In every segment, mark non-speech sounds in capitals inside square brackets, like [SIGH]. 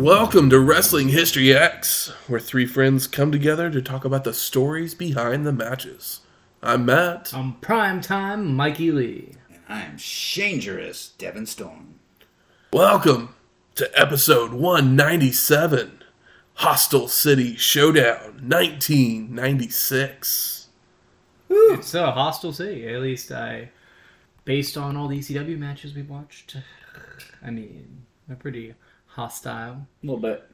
Welcome to Wrestling History X, where three friends come together to talk about the stories behind the matches. I'm Matt. On prime time, Mikey Lee. And I'm Shangerous Devon Storm. Welcome to episode 197 Hostile City Showdown 1996. It's a hostile city. At least I, based on all the ECW matches we've watched, I mean, they're pretty hostile. A little bit.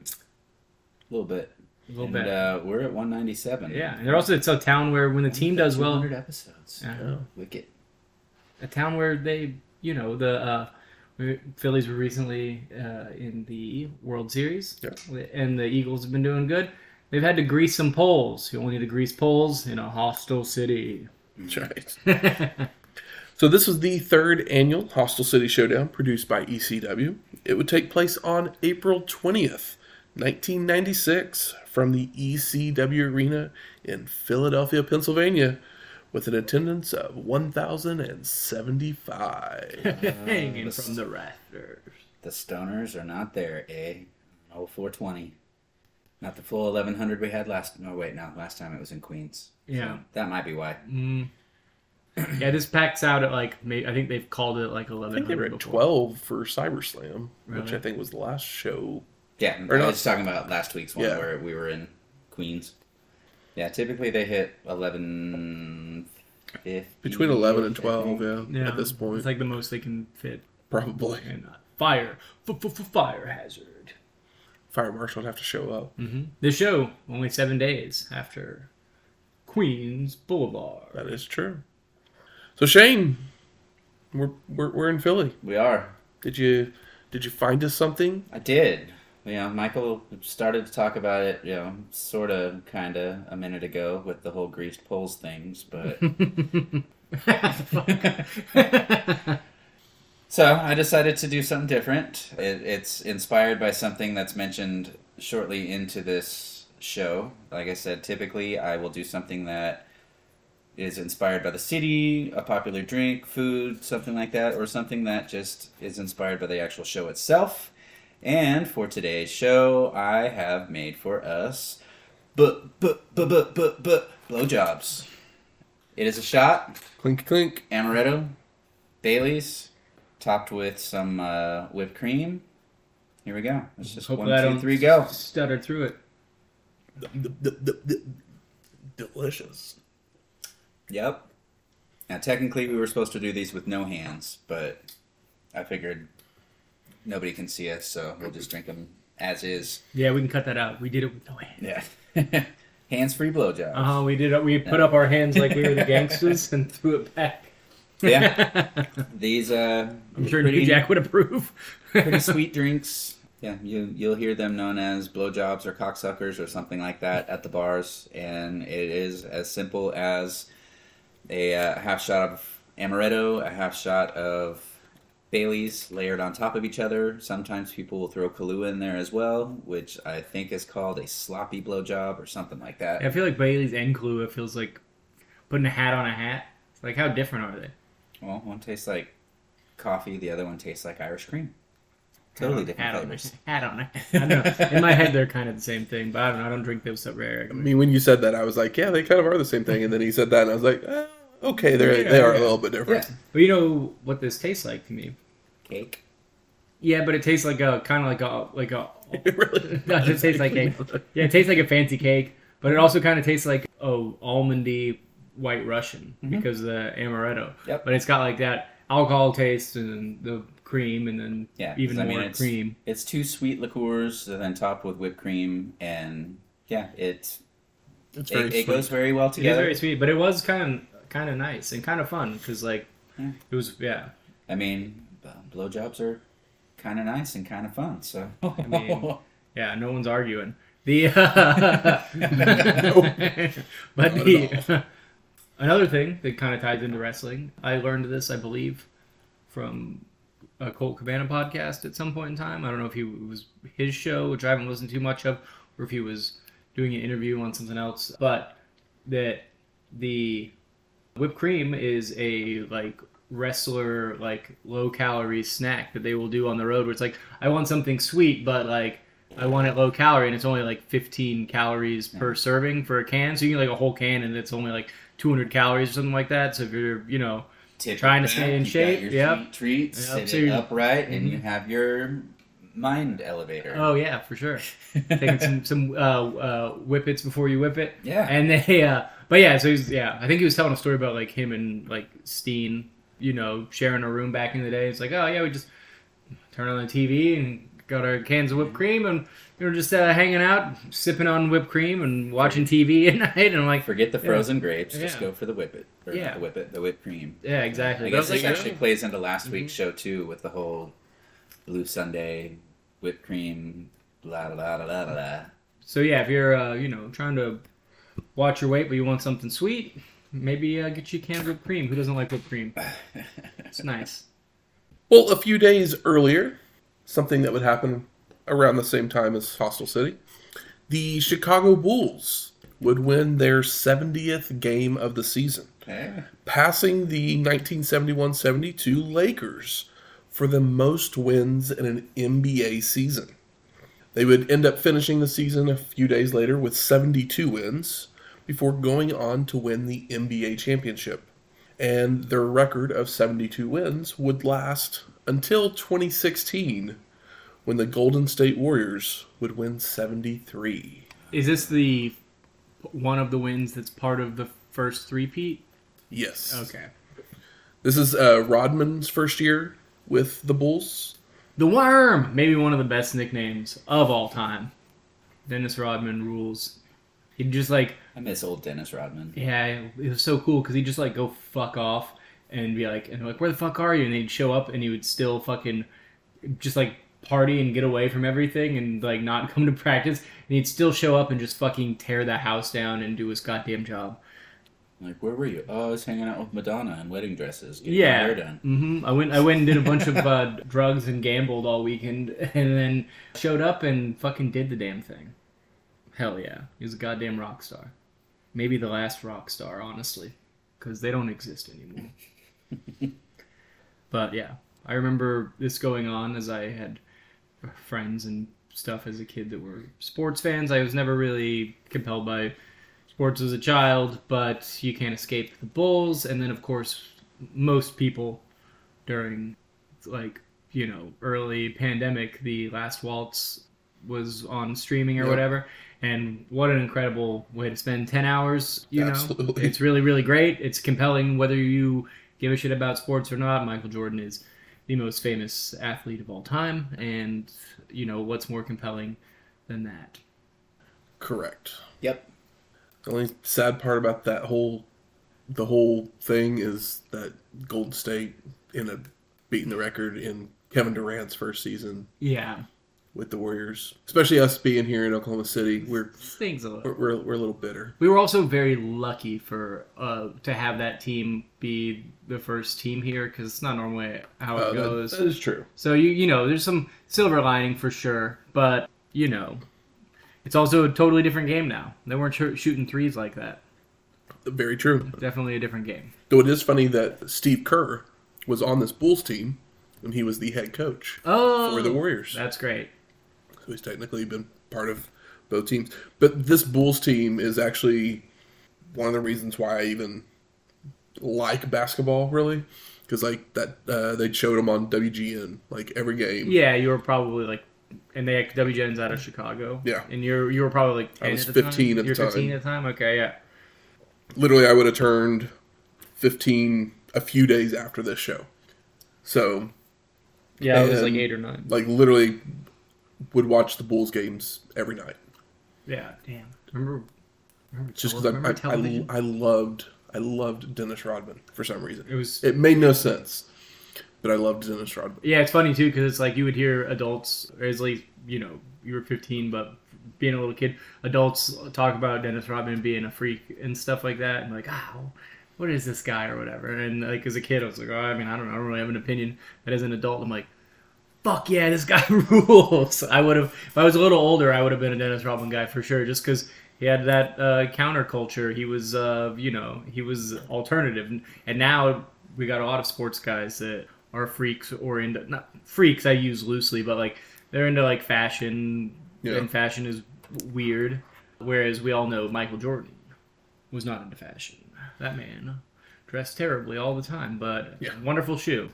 A little bit. A little and, bit. Uh, we're at 197. yeah, and they're also it's a town where when the team does well, 100 episodes. Yeah. Wicked. a town where they, you know, the uh, we- Phillies were recently uh, in the World Series, and the Eagles have been doing good. They've had to grease some poles. You only need to grease poles in a hostile city. That's right. [LAUGHS] so, this was the third annual Hostile City Showdown produced by ECW. It would take place on April 20th, 1996, from the ECW Arena in Philadelphia, Pennsylvania, with an attendance of 1,075. [LAUGHS] Hanging from the rafters. The stoners are not there, eh? Oh, 420. Not the full 1100 we had last. No, wait, no. Last time it was in Queens. Yeah. That might be why. [CLEARS THROAT] Yeah, this packs out at like may I think they've called it like eleven. I eleven. think they were at 12 for CyberSlam, which Really? I think was the last show. Yeah, Or I not- was talking about last week's one Yeah. where we were in Queens. Yeah, typically they hit 11. 50, Between 11 and 12, yeah, Yeah, at this point. it's like the most they can fit. Probably. And uh, fire, fire hazard. Fire Marshal would have to show up. The show only seven days after Queens Boulevard. That is true. So Shane, we're, we're we're in Philly. We are. Did you did you find us something? I did. You know, Michael started to talk about it, you know, sort of, kind of, a minute ago with the whole greased poles things, but. [LAUGHS] so I decided to do something different. It, it's inspired by something that's mentioned shortly into this show. Like I said, typically I will do something that is inspired by the city, a popular drink, food, something like that, or something that just is inspired by the actual show itself. And for today's show, I have made for us but but but but but but blowjobs. It is a shot, Clink clink. amaretto, Bailey's, topped with some uh, whipped cream. Here we go. Let's just Hopefully one, I two, don't three, go. stutter through it. Delicious. Yep. Now, technically, we were supposed to do these with no hands, but I figured nobody can see us, so we'll just drink them as is. Yeah, we can cut that out. We did it with no hands. Yeah. [LAUGHS] Hands-free blowjob. Uh huh. We did. it. We put up our hands like we were the gangsters and [LAUGHS] threw it back. Yeah. [LAUGHS] These uh, I'm sure pretty, Jack would approve. pretty sweet drinks. Yeah, you you'll hear them known as blowjobs or cocksuckers or something like that at the bars, and it is as simple as a uh, half shot of amaretto, a half shot of Bailey's layered on top of each other. Sometimes people will throw Kahlua in there as well, which I think is called a sloppy blowjob or something like that. I feel like Bailey's and Kahlua feels like putting a hat on a hat. Like how different are they? Well, one tastes like coffee, the other one tastes like Irish cream. Totally different hat flavors. On a, hat on a. I know. In my head, they're kind of the same thing, but I don't know. I don't drink those so very I mean, when you said that, I was like, yeah, they kind of are the same thing. And then he said that, and I was like, eh, okay, they're Yeah, they are yeah. a little bit different. Yeah. But you know what this tastes like to me? Cake. Yeah, but it tastes like a kind of like a like a. [LAUGHS] It really [LAUGHS] No, it tastes like cake. Yeah, it tastes like a fancy cake, but it also kind of tastes like oh almondy white Russian because of the amaretto. Yep. But it's got like that alcohol taste and the cream, and then Yeah, even 'cause, I mean, more it's- cream. It's two sweet liqueurs and then topped with whipped cream, and yeah, it It's it, very it sweet. goes very well It is together. very sweet, but it was kind of kind of nice and kind of fun because like Yeah. it was yeah. I mean, uh, blowjobs are kind of nice and kind of fun. So I mean, [LAUGHS] yeah, no one's arguing. The uh, [LAUGHS] but Not the [LAUGHS] another thing that kind of ties into wrestling, I learned this, I believe, from a Colt Cabana podcast at some point in time. I don't know if he it was his show, which I haven't listened to much of, or if he was doing an interview on something else. But that the whipped cream is a like wrestler like low calorie snack that they will do on the road where it's like I want something sweet but like I want it low calorie and it's only like 15 calories per serving for a can so you get like a whole can and it's only like 200 calories or something like that so if you're you know Tip Trying to stay in got shape, Your yep. treats, Yep, sit so upright, and Mhm. you have your mind elevator. oh yeah for sure taking some some uh, uh, whippets before you whip it [LAUGHS] yeah. And they, [LAUGHS] uh, but yeah, so he's, yeah, I think he was telling a story about like him and like Steen, you know, sharing a room back in the day. It's like, oh yeah, we just turn on the TV and got our cans of whipped cream and we were just uh, hanging out, sipping on whipped cream and watching TV at [LAUGHS] night. And I'm like, Forget the frozen grapes. Just Yeah. go for the whippet. Or Yeah. not the whippet, the whipped cream. yeah, exactly. I guess this like, actually plays into last week's Mm-hmm. show too, with the whole blue Sunday whipped cream. La la la la la la. So yeah, if you're, uh, you know, trying to watch your weight but you want something sweet, maybe uh, get you a can of whipped cream. Who doesn't like whipped cream? [LAUGHS] It's nice. Well, a few days earlier, something that would happen around the same time as Hostile City, the Chicago Bulls would win their 70th game of the season, Yeah. passing the 1971-72 Lakers for the most wins in an NBA season. They would end up finishing the season a few days later with 72 wins before going on to win the NBA championship. And their record of 72 wins would last until 2016 when the Golden State Warriors would win 73. Is this the one of the wins that's part of the first three-peat? Yes. Okay. This is uh, Rodman's first year with the Bulls. The Worm, maybe one of the best nicknames of all time. Dennis Rodman rules. He'd just like, I miss old Dennis Rodman. yeah, it was so cool because he'd just like go fuck off and be like, and like, where the fuck are you? And he'd show up and he would still fucking just like party and get away from everything and like not [LAUGHS] come to practice. And he'd still show up and just fucking tear the house down and do his goddamn job. Like, where were you? Oh, I was hanging out with Madonna in wedding dresses. Yeah. hair done. hmm I went. I went and did a bunch of [LAUGHS] uh, drugs and gambled all weekend, [LAUGHS] and then showed up and fucking did the damn thing. Hell yeah, he was a goddamn rock star. Maybe the last rock star, honestly, because they don't exist anymore. [LAUGHS] but yeah, I remember this going on as I had friends and stuff as a kid that were sports fans. I was never really compelled by sports as a child, but you can't escape the Bulls, and then of course most people during like you know early pandemic, the Last Waltz was on streaming or Yep. whatever. And what an incredible way to spend 10 hours, you know. It's really, really great. It's compelling whether you give a shit about sports or not. Michael Jordan is the most famous athlete of all time. And, you know, what's more compelling than that? Correct. Yep. The only sad part about that whole the whole thing is that Golden State ended up beating the record in Kevin Durant's first season Yeah. With the Warriors. Especially us being here in Oklahoma City, we're Stings a little. we're, we're, a little bitter. We were also very lucky for uh, to have that team be the first team here because it's not normally how it Uh, that- goes. that is true. So you you know there's some silver lining for sure, but you know it's also a totally different game now. They weren't sh- shooting threes like that. Very true. Definitely a different game. Though it is funny that Steve Kerr was on this Bulls team and he was the head coach Oh, for the Warriors. That's great. He's technically been part of both teams. But this Bulls team is actually one of the reasons why I even like basketball, really. Because like that, uh, they showed them on WGN like every game. Yeah, you were probably like, and they WGN's out of Chicago. Yeah. and you're you were probably like 10 I was at the 15 time? at the You're 15 time. at the time. Okay, yeah. Literally, I would have turned fifteen a few days after this show. So Yeah, it was like eight or nine. like literally would watch the Bulls games every night. Yeah, damn. Remember, remember Just tele- because I, I. I, I loved I loved Dennis Rodman for some reason. it was It made no sense, but I loved Dennis Rodman. Yeah, it's funny too because it's like you would hear adults, or at least you know you were 15, but being a little kid, adults talk about Dennis Rodman being a freak and stuff like that, and like, oh, what is this guy or whatever. And like as a kid, I was like, oh, I mean, I don't know, I don't really have an opinion. But as an adult, I'm like, fuck yeah, this guy [LAUGHS] rules. I would have, if I was a little older, I would have been a Dennis Rodman guy for sure, just because he had that uh, counterculture. He was, uh, you know, he was alternative. And now we got a lot of sports guys that are freaks or into not freaks. I use loosely, but like they're into like fashion, Yeah. and fashion is weird. Whereas we all know Michael Jordan was not into fashion. That man dressed terribly all the time, but Yeah. wonderful shoe.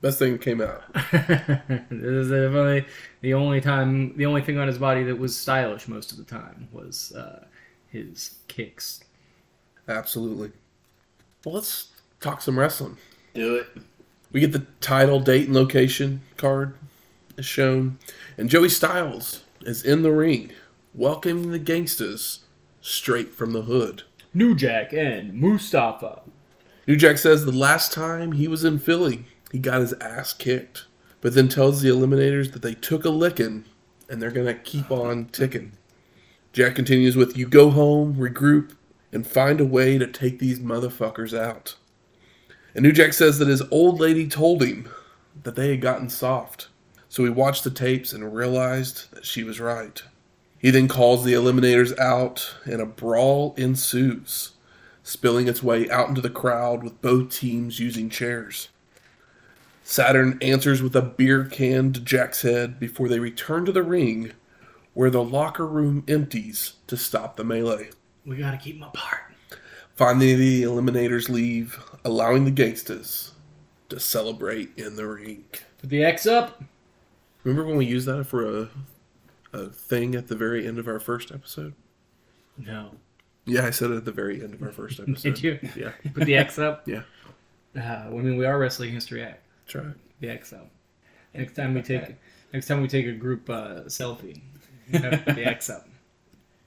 Best thing that came out. [LAUGHS] this is definitely the only time, the only thing on his body that was stylish most of the time was uh, his kicks. Absolutely. Well, let's talk some wrestling. Do it. We get the title, date, and location card is shown, and Joey Styles is in the ring, welcoming the gangsters straight from the hood. New Jack and Mustafa. New Jack says the last time he was in Philly, he got his ass kicked, but then tells the Eliminators that they took a licking and they're gonna keep on ticking. Jack continues with, "You go home, regroup, and find a way to take these motherfuckers out." And New Jack says that his old lady told him that they had gotten soft, so he watched the tapes and realized that she was right. He then calls the Eliminators out, and a brawl ensues spilling its way out into the crowd with both teams using chairs. Saturn answers with a beer can to Jack's head before they return to the ring, where the locker room empties to stop the melee. We gotta keep them apart. Finally, the Eliminators leave, allowing the gangsters to celebrate in the ring. Put the X up. Remember when we used that for a, a thing at the very end of our first episode? No. Yeah, I said it at the very end of our first [LAUGHS] episode. Did you? Yeah, Put the X up. yeah. Uh, I mean, we are Wrestling History X. Try. The X up. Next time we take, next time we take a group uh, selfie, we have to put the X up. [LAUGHS]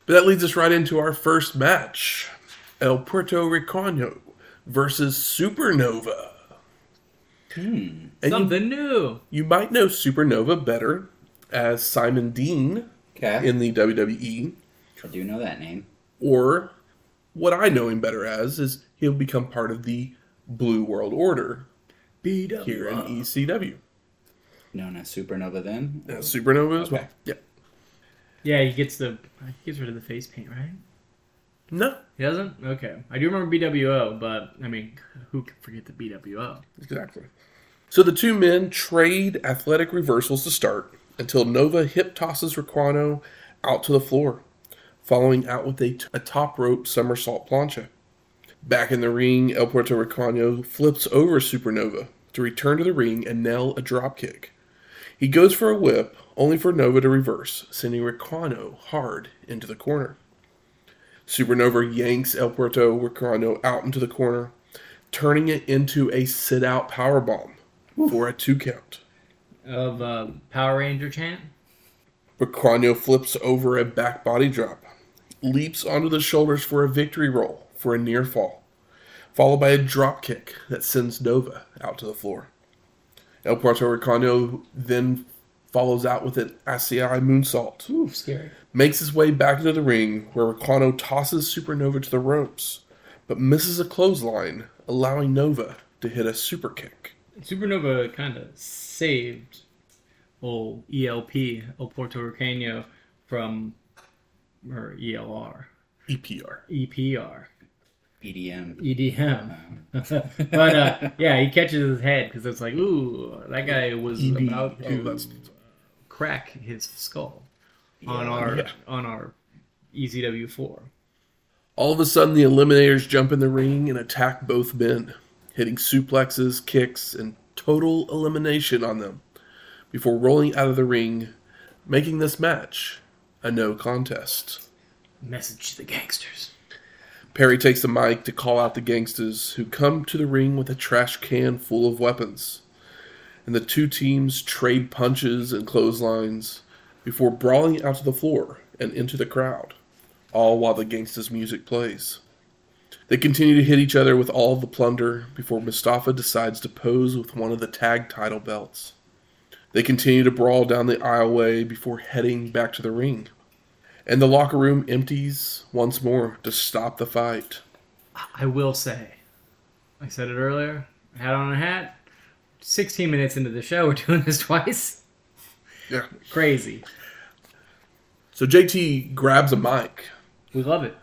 But that leads us right into our first match El Puerto Ricano versus Supernova. Hmm. And you, Something new. you might know Supernova better as Simon Dean Okay. in the WWE, I do know that name. or what I know him better as is he'll become part of the Blue World Order BW. here in ECW. Known as Supernova then? Uh, Supernova as well. Okay. Yeah. Yeah, he gets the he gets rid of the face paint, right? No, He doesn't. Okay, I do remember BWO, but I mean, who can forget the BWO? Exactly. So the two men trade athletic reversals to start until Nova hip tosses Ricano out to the floor, following out with a, a top rope somersault plancha. Back in the ring, El Puerto Ricano flips over Supernova to return to the ring and nail a dropkick. He goes for a whip, only for Nova to reverse, sending Ricano hard into the corner. Supernova yanks El Puerto Ricano out into the corner, turning it into a sit out power bomb for a two count. Of uh, Power Ranger chant. Ricano flips over a back body drop, leaps onto the shoulders for a victory roll for a near fall, followed by a drop kick that sends Nova out to the floor. El Puerto Ricano then follows out with an Asai moonsault. Ooh, scary. makes his way back into the ring where Ricano tosses Supernova to the ropes, but misses a clothesline, allowing Nova to hit a super kick. Supernova kind of saved old ELP, El Puerto Ricano, from or ELR, EPR. EPR, EDM. EDM. [LAUGHS] but uh, yeah, he catches his head because it's like, ooh, that guy was EB. about Oh, to that's crack his skull on Yeah. our Yeah. on our ECW four. All of a sudden, the Eliminators jump in the ring and attack both men, hitting suplexes, kicks, and total elimination on them before rolling out of the ring, making this match a no contest. Message to the gangsters. Perry takes the mic to call out the gangsters who come to the ring with a trash can full of weapons. And the two teams trade punches and clotheslines before brawling out to the floor and into the crowd, all while the gangsters' music plays. They continue to hit each other with all the plunder before Mustafa decides to pose with one of the tag title belts. They continue to brawl down the aisleway before heading back to the ring and the locker room empties once more to stop the fight. I will say, I said it earlier. Hat on a hat. 16 minutes into the show, [LAUGHS] we're doing this twice. Yeah. Crazy. So JT grabs a mic We love it.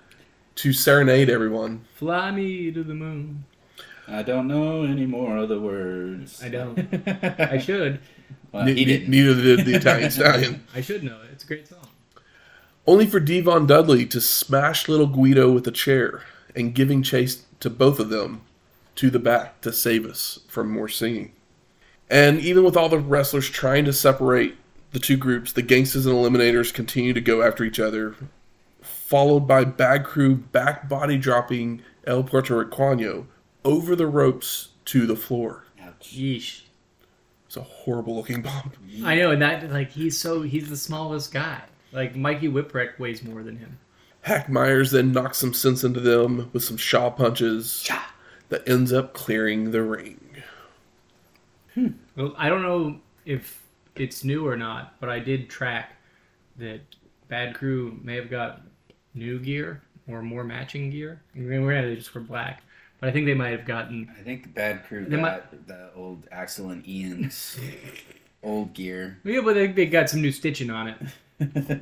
to serenade everyone. Fly me to the moon. I don't know any more of the words. I don't. [LAUGHS] I should. Well, Ne- he didn't. neither did the Italian [LAUGHS] Stallion. I should know it. It's a great song. Only for Devon Dudley to smash little Guido with a chair and giving chase to both of them to the back to save us from more singing. And even with all the wrestlers trying to separate the two groups, the Gangsters and Eliminators continue to go after each other, followed by Bad Crew back body dropping El Puerto Ricano over the ropes to the floor. Ouch. Yeesh. It's a horrible looking bomb. I know, and that like he's so he's the smallest guy. Like Mikey Whipwreck weighs more than him. Hack Meyers then knocks some sense into them with some shaw punches that ends up clearing the ring. Hmm. Well, I don't know if it's new or not, but I did track that Bad Crew may have got new gear or more matching gear. I mean, we're they just were black, but I think they might have gotten. I think the Bad Crew They got might- the old Axl and Ian's [LAUGHS] old gear. Yeah, but they, they got some new stitching on it. [LAUGHS]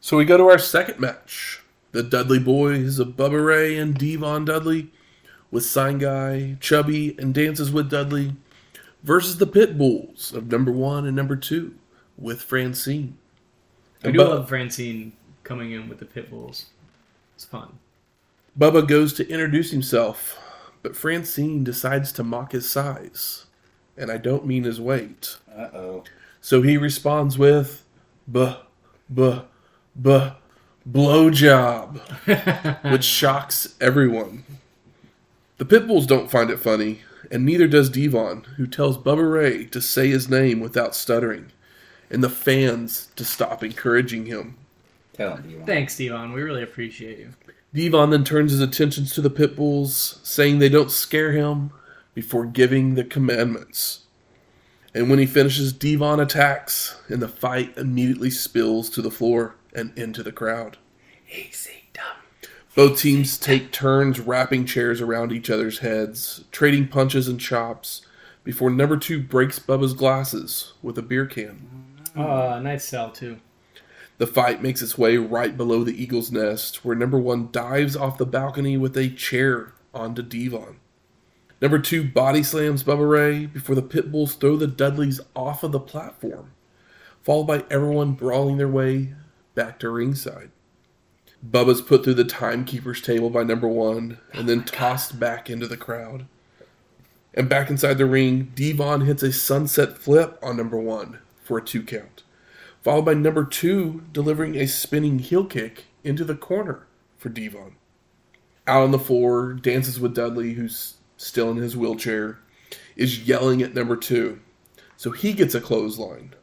So we go to our second match. The Dudley Boys of Bubba Ray and Devon Dudley with Sign Guy, Chubby, and Dances with Dudley versus the Pit Bulls of number one and number two with Francine. I do Bu- love Francine coming in with the pit bulls. It's fun. Bubba goes to introduce himself, but Francine decides to mock his size. And I don't mean his weight. Uh oh. So he responds with, buh, buh, buh, blowjob, [LAUGHS] which shocks everyone. The Pitbulls don't find it funny, and neither does Devon, who tells Bubba Ray to say his name without stuttering, and the fans to stop encouraging him. Tell him, you. Thanks, Devon. We really appreciate you. Devon then turns his attentions to the Pitbulls, saying they don't scare him before giving the commandments. And when he finishes, Devon attacks, and the fight immediately spills to the floor and into the crowd. EC dub. Both teams take turns wrapping chairs around each other's heads, trading punches and chops, before number two breaks Bubba's glasses with a beer can. Uh, nice sell too. The fight makes its way right below the Eagle's nest, where number one dives off the balcony with a chair onto Devon. Number two body slams Bubba Ray before the pit bulls throw the Dudleys off of the platform, followed by everyone brawling their way back to ringside. Bubba's put through the timekeeper's table by number one and then tossed back into the crowd. And back inside the ring, Devon hits a sunset flip on number one for a two count followed by number two delivering a spinning heel kick into the corner for Devon. Out on the floor, dances with Dudley, who's still in his wheelchair, is yelling at number two, so he gets a clothesline,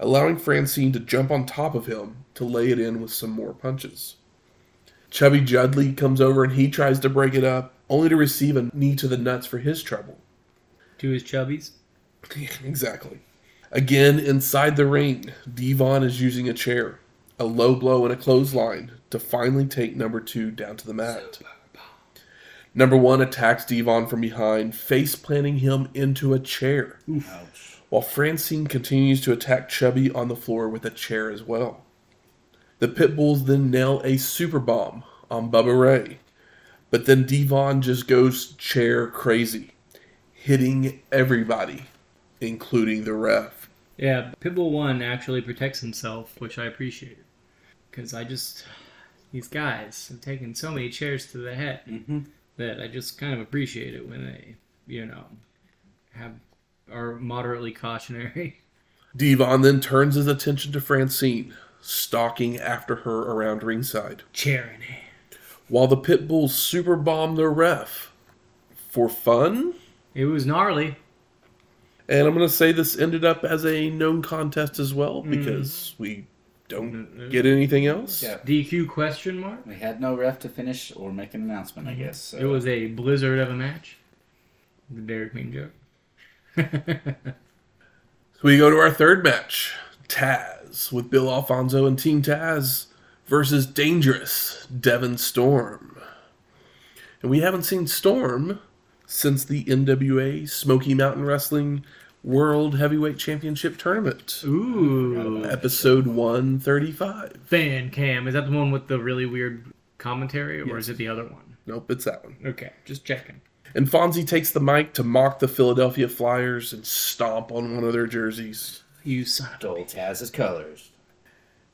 allowing Francine to jump on top of him to lay it in with some more punches. Chubby Dudley comes over and he tries to break it up, only to receive a knee to the nuts for his trouble. To his chubbies. [LAUGHS] exactly. Again, inside the ring, Devon is using a chair, a low blow, and a clothesline to finally take number two down to the mat. Number one attacks Devon from behind, face planting him into a chair, Ouch. while Francine continues to attack Chubby on the floor with a chair as well. The Pitbulls then nail a super bomb on Bubba Ray, but then Devon just goes chair crazy, hitting everybody, including the ref. Yeah, Pitbull One actually protects himself, which I appreciate. Because I just these guys have taken so many chairs to the head Mm-hmm. That I just kind of appreciate it when they, you know, have are moderately cautionary. [LAUGHS] Devon then turns his attention to Francine, stalking after her around ringside, Chair in hand. while the pit bulls super bomb the ref. For fun? It was gnarly. And I'm going to say this ended up as a known contest as well because mm. we don't mm-hmm. get anything else. Yeah. DQ question mark. We had no ref to finish or make an announcement, I mm-hmm. guess. So. It was a blizzard of a match. The Dairy Queen joke. [LAUGHS] So we go to our third match Taz with Bill Alfonso and Team Taz versus Dangerous Devon Storm. And we haven't seen Storm since the NWA Smoky Mountain Wrestling World Heavyweight Championship Tournament. Ooh. Episode 135. Fan cam. Is that the one with the really weird commentary, or is it the other one? Nope, it's that one. Okay, just checking. And Fonzie takes the mic to mock the Philadelphia Flyers and stomp on one of their jerseys. You son of a Stole Taz's colors.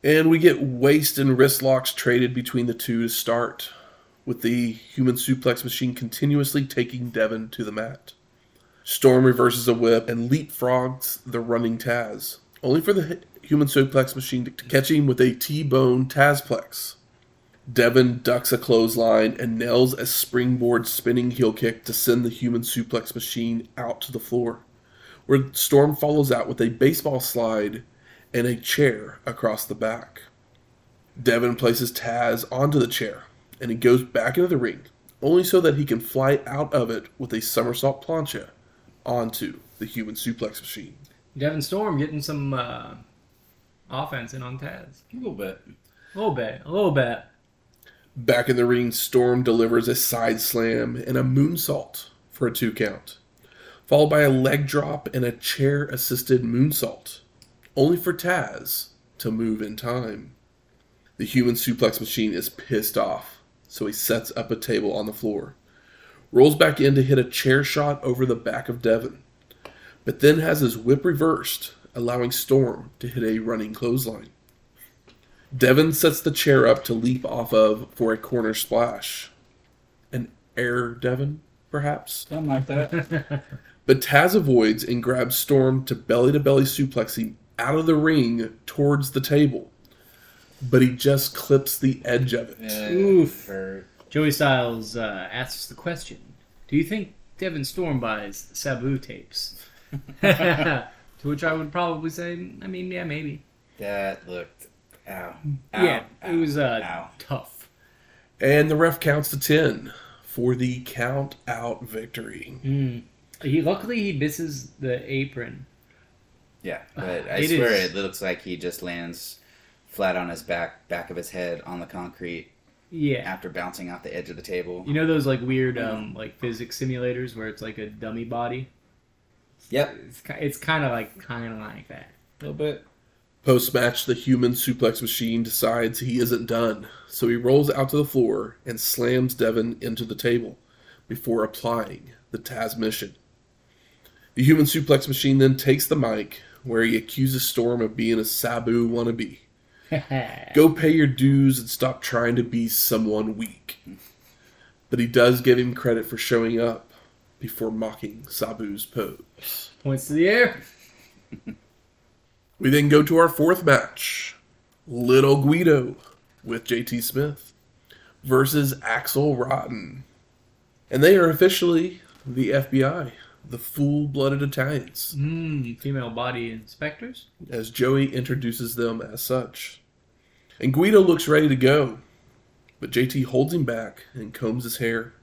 And we get waist and wrist locks traded between the two to start, with the human suplex machine continuously taking Devon to the mat. Storm reverses a whip and leapfrogs the running Taz, only for the human suplex machine to catch him with a T-bone Tazplex. Devon ducks a clothesline and nails a springboard spinning heel kick to send the human suplex machine out to the floor, where Storm follows out with a baseball slide and a chair across the back. Devon places Taz onto the chair, and he goes back into the ring, only so that he can fly out of it with a somersault plancha onto the human suplex machine. Devon Storm getting some uh, offense in on Taz. A little bit. A little bit, a little bit. Back in the ring, Storm delivers a side slam and a moonsault for a two count, followed by a leg drop and a chair assisted moonsault, only for Taz to move in time. The human suplex machine is pissed off, so he sets up a table on the floor, rolls back in to hit a chair shot over the back of Devon, but then has his whip reversed, allowing Storm to hit a running clothesline. Devon sets the chair up to leap off of for a corner splash. An air Devon, perhaps? Something like that. [LAUGHS] But Taz avoids and grabs Storm to belly to belly suplex him out of the ring towards the table. But he just clips the edge of it. Oof. Hurt. Joey Styles uh, asks the question: Do you think Devon Storm buys Sabu tapes? [LAUGHS] to which I would probably say, I mean, yeah, maybe. That looked. Ow. Ow. yeah, it was uh, Ow. tough. And the ref counts to 10 for the count out victory. Mm. He luckily he misses the apron. Yeah, but I It swear is- it looks like he just lands flat on his back, back of his head on the concrete Yeah, after bouncing off the edge of the table. you know those like weird um, like physics simulators where it's like a dummy body. Yep. It's it's kind of like kind of like that. A little bit. Post match, the human suplex machine decides he isn't done, so he rolls out to the floor and slams Devon into the table before applying the Tazmission. The human suplex machine then takes the mic, where he accuses Storm of being a Sabu wannabe. [LAUGHS] Go pay your dues and stop trying to be someone weak. But he does give him credit for showing up before mocking Sabu's pose. Points to the air. We then go to our fourth match Little Guido with JT Smith versus Axl Rotten. And they are officially the FBI, the full blooded Italians, Mm, female body inspectors. as Joey introduces them as such. And Guido looks ready to go, but JT holds him back and combs his hair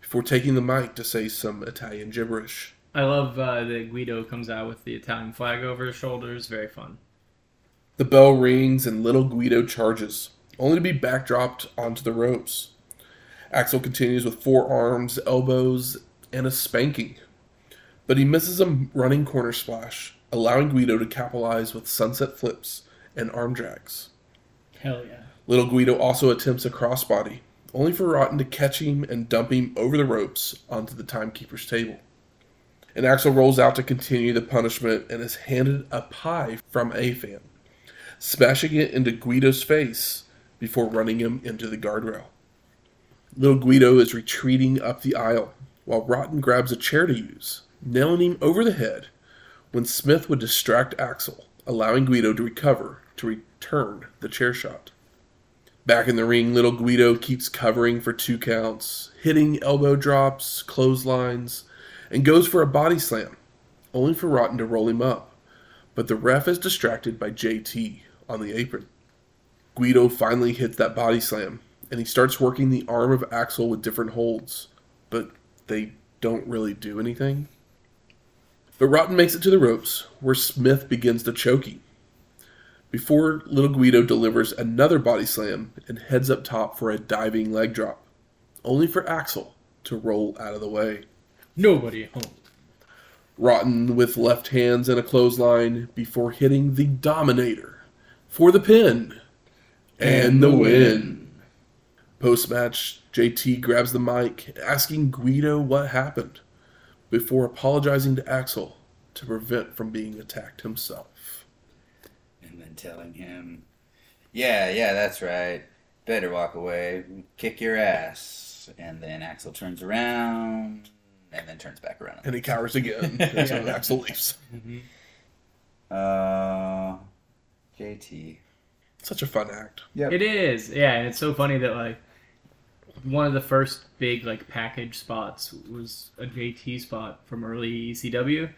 before taking the mic to say some Italian gibberish. I love uh, that Guido comes out with the Italian flag over his shoulders. Very fun. The bell rings and little Guido charges, only to be backdropped onto the ropes. Axl continues with forearms, elbows, and a spanking. But he misses a running corner splash, allowing Guido to capitalize with sunset flips and arm drags. Hell yeah. Little Guido also attempts a crossbody, only for Rotten to catch him and dump him over the ropes onto the timekeeper's table. And Axl rolls out to continue the punishment and is handed a pie from Afan, smashing it into Guido's face before running him into the guardrail. Little Guido is retreating up the aisle while Rotten grabs a chair to use, nailing him over the head when Smith would distract Axl, allowing Guido to recover to return the chair shot. Back in the ring, little Guido keeps covering for two counts, hitting elbow drops, clotheslines, and goes for a body slam, only for Rotten to roll him up. But the ref is distracted by JT on the apron. Guido finally hits that body slam, and he starts working the arm of Axl with different holds, but they don't really do anything. But Rotten makes it to the ropes, where Smith begins to choke him before little Guido delivers another body slam and heads up top for a diving leg drop, only for Axl to roll out of the way. Nobody home. Rotten with left hands and a clothesline before hitting the Dominator for the pin and, the win. Post match, JT grabs the mic, asking Guido what happened before apologizing to Axl to prevent from being attacked himself. And telling him, yeah, yeah, that's right. Better walk away. Kick your ass. And then Axl turns around and then turns back around. And he cowers again [LAUGHS] until Axl leaves. Uh, JT. Such a fun act. Yeah, It is, yeah, and it's so funny that like one of the first big like package spots was a JT spot from early ECW,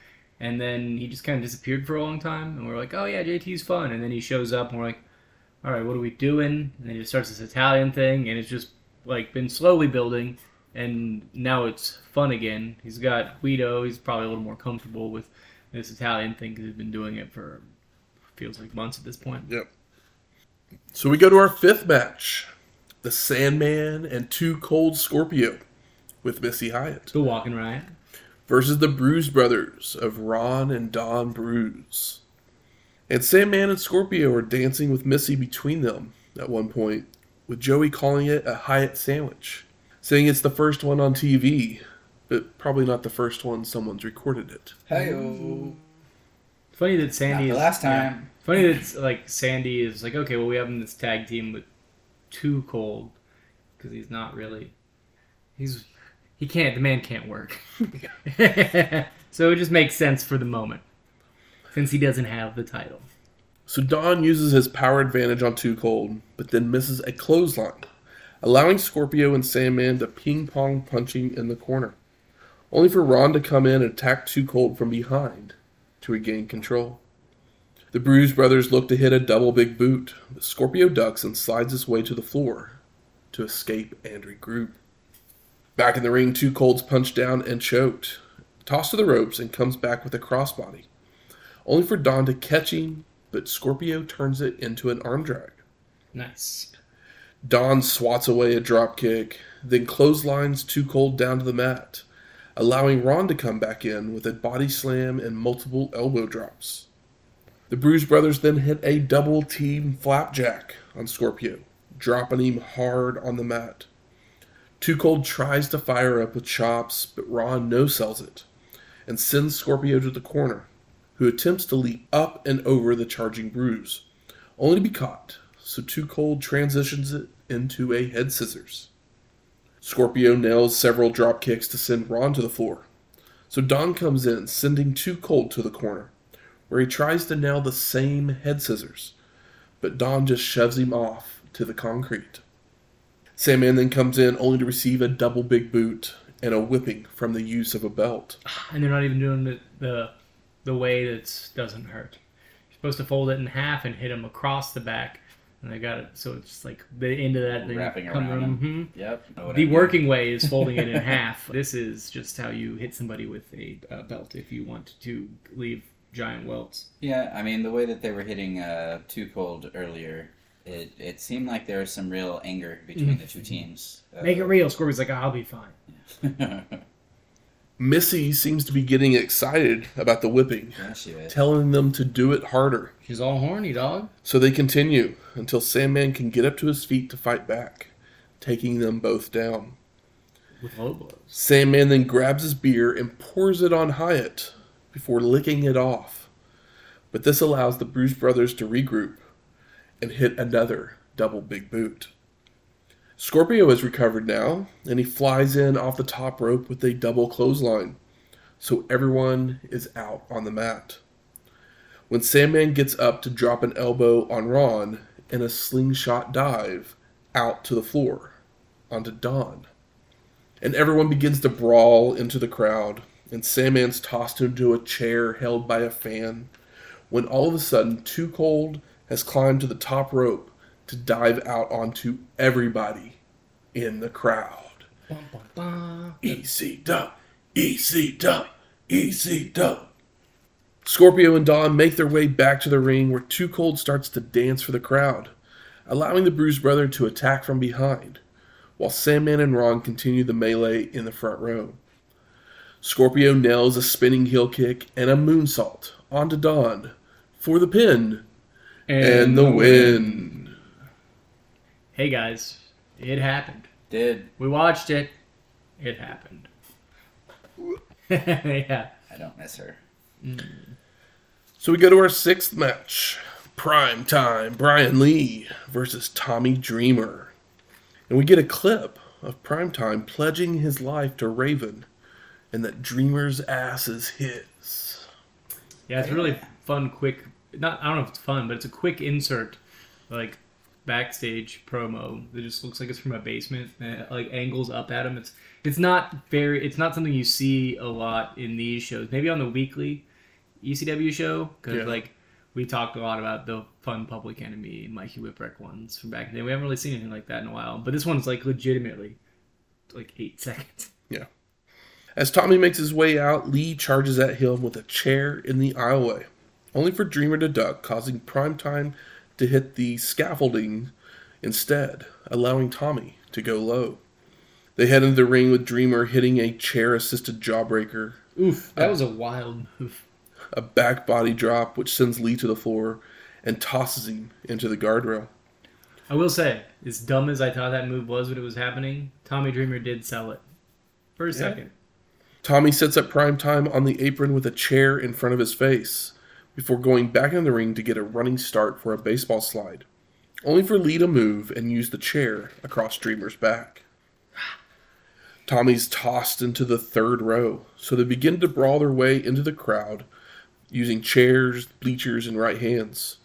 and then he just kind of disappeared for a long time, and we're like, oh yeah, JT's fun, and then he shows up, and we're like, all right, what are we doing? And then he starts this Italian thing, and it's just like been slowly building, and now it's fun again. He's got Guido. He's probably a little more comfortable with this Italian thing because he's been doing it for feels like months at this point. Yep. So we go to our fifth match the Sandman and Too Cold Scorpio with Missy Hyatt The Walking Riot. Versus the Bruise Brothers of Ron and Don Bruise. And Sandman and Scorpio are dancing with Missy between them at one point, with Joey calling it a Hyatt sandwich, saying it's the first one on TV, but probably not the first one someone's recorded it. Hey, Funny that Sandy Not the is last yeah. time. Funny that like Sandy is like okay, well we have him in this tag team with Too Cold because he's not really he's he can't the man can't work. [LAUGHS] so it just makes sense for the moment since he doesn't have the title. So Don uses his power advantage on Too Cold, but then misses a clothesline, allowing Scorpio and Sandman to ping pong punching in the corner, only for Ron to come in and attack Too Cold from behind to regain control. The Bruise brothers look to hit a double big boot, but Scorpio ducks and slides his way to the floor to escape and Group. Back in the ring, Too Cold's punched down and choked, tossed to the ropes, and comes back with a crossbody only for Don to catch him, but Scorpio turns it into an arm drag. Nice. Don swats away a drop kick, then clotheslines Too Cold down to the mat, allowing Ron to come back in with a body slam and multiple elbow drops. The Bruise brothers then hit a double team flapjack on Scorpio, dropping him hard on the mat. Too Cold tries to fire up with chops, but Ron no sells it and sends Scorpio to the corner, who attempts to leap up and over the charging Bruise, only to be caught. So Too Cold transitions it into a head scissors. Scorpio nails several drop kicks to send Ron to the floor. So Don comes in, sending Too Cold to the corner, where he tries to nail the same head scissors, but Don just shoves him off to the concrete. Sandman then comes in only to receive a double big boot and a whipping from the use of a belt. And they're not even doing the the, the way that doesn't hurt. You're supposed to fold it in half and hit him across the back, and they got it so it's like the end of that thing Wrapping come- around him. mhm. Yep. know what I The mean. working way is [LAUGHS] folding it in half. This is just how you hit somebody with a uh, belt if you want to leave giant welts. Yeah, I mean the way that they were hitting uh, Too Cold earlier, it it seemed like there was some real anger between the two teams. Uh, Make it real. Scorpion's like, I'll be fine. [LAUGHS] Missy seems to be getting excited about the whipping, yeah, telling them to do it harder. She's all horny, dog. So they continue until Sandman can get up to his feet to fight back, taking them both down. With low blows. Sandman then grabs his beer and pours it on Hyatt before licking it off. But this allows the Bruise brothers to regroup and hit another double big boot. Scorpio is recovered now, and he flies in off the top rope with a double clothesline, so everyone is out on the mat. When Sandman gets up to drop an elbow on Ron in a slingshot dive out to the floor onto Don and everyone begins to brawl into the crowd, and Sandman's tossed into a chair held by a fan, when all of a sudden Too Cold has climbed to the top rope to dive out onto everybody in the crowd. Bum, bum, bum. EC dub, EC dub, EC dub. Scorpio and Don make their way back to the ring where Too Cold starts to dance for the crowd, allowing the Bruise Brother to attack from behind, while Sandman and Ron continue the melee in the front row. Scorpio nails a spinning heel kick and a moonsault onto Don for the pin and, the win. Hey guys, it happened. Did We watched it. It happened. [LAUGHS] yeah. I don't miss her. Mm. So we go to our sixth match. Prime time, Brian Lee versus Tommy Dreamer. And we get a clip of Prime Time pledging his life to Raven and that Dreamer's ass is his. Yeah, it's really fun, quick. Not I don't know if it's fun, but it's a quick insert, like backstage promo that just looks like it's from a basement, uh, like angles up at him. It's it's not very. It's not something you see a lot in these shows. Maybe on the weekly ECW show because Yeah. like we talked a lot about the fun Public Enemy and Mikey Whipwreck ones from back then. We haven't really seen anything like that in a while, but this one's like legitimately like eight [LAUGHS] seconds. Yeah. As Tommy makes his way out, Lee charges at him with a chair in the aisleway, only for Dreamer to duck, causing Primetime to hit the scaffolding instead, allowing Tommy to go low. They head into the ring with Dreamer hitting a chair assisted jawbreaker, Oof, that was a wild move. a back body drop which sends Lee to the floor and tosses him into the guardrail. I will say, as dumb as I thought that move was when it was happening, Tommy Dreamer did sell it for a second. Tommy sets up Primetime on the apron with a chair in front of his face before going back in the ring to get a running start for a baseball slide, only for Lee to move and use the chair across Dreamer's back. Tommy's tossed into the third row, so they begin to brawl their way into the crowd using chairs, bleachers, and right hands.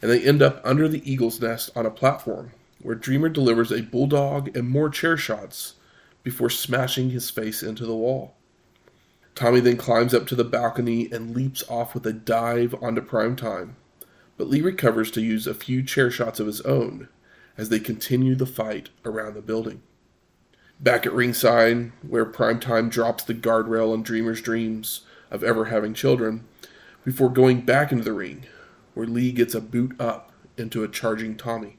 And they end up under the eagle's nest on a platform where Dreamer delivers a bulldog and more chair shots before smashing his face into the wall. Tommy then climbs up to the balcony and leaps off with a dive onto Primetime, but Lee recovers to use a few chair shots of his own as they continue the fight around the building. Back at ringside, where Primetime drops the guardrail on Dreamer's dreams of ever having children, before going back into the ring, where Lee gets a boot up into a charging Tommy.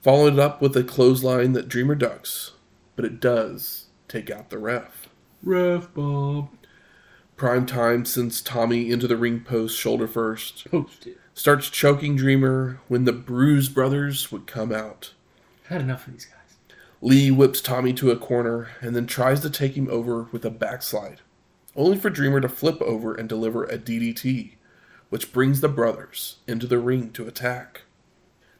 Followed up with a clothesline that Dreamer ducks, but it does take out the ref. Ref Bob. Prime time sends Tommy into the ring post shoulder first, Posted. starts choking Dreamer when the Bruise brothers would come out. Had enough of these guys. Lee whips Tommy to a corner and then tries to take him over with a backslide, only for Dreamer to flip over and deliver a DDT, which brings the brothers into the ring to attack.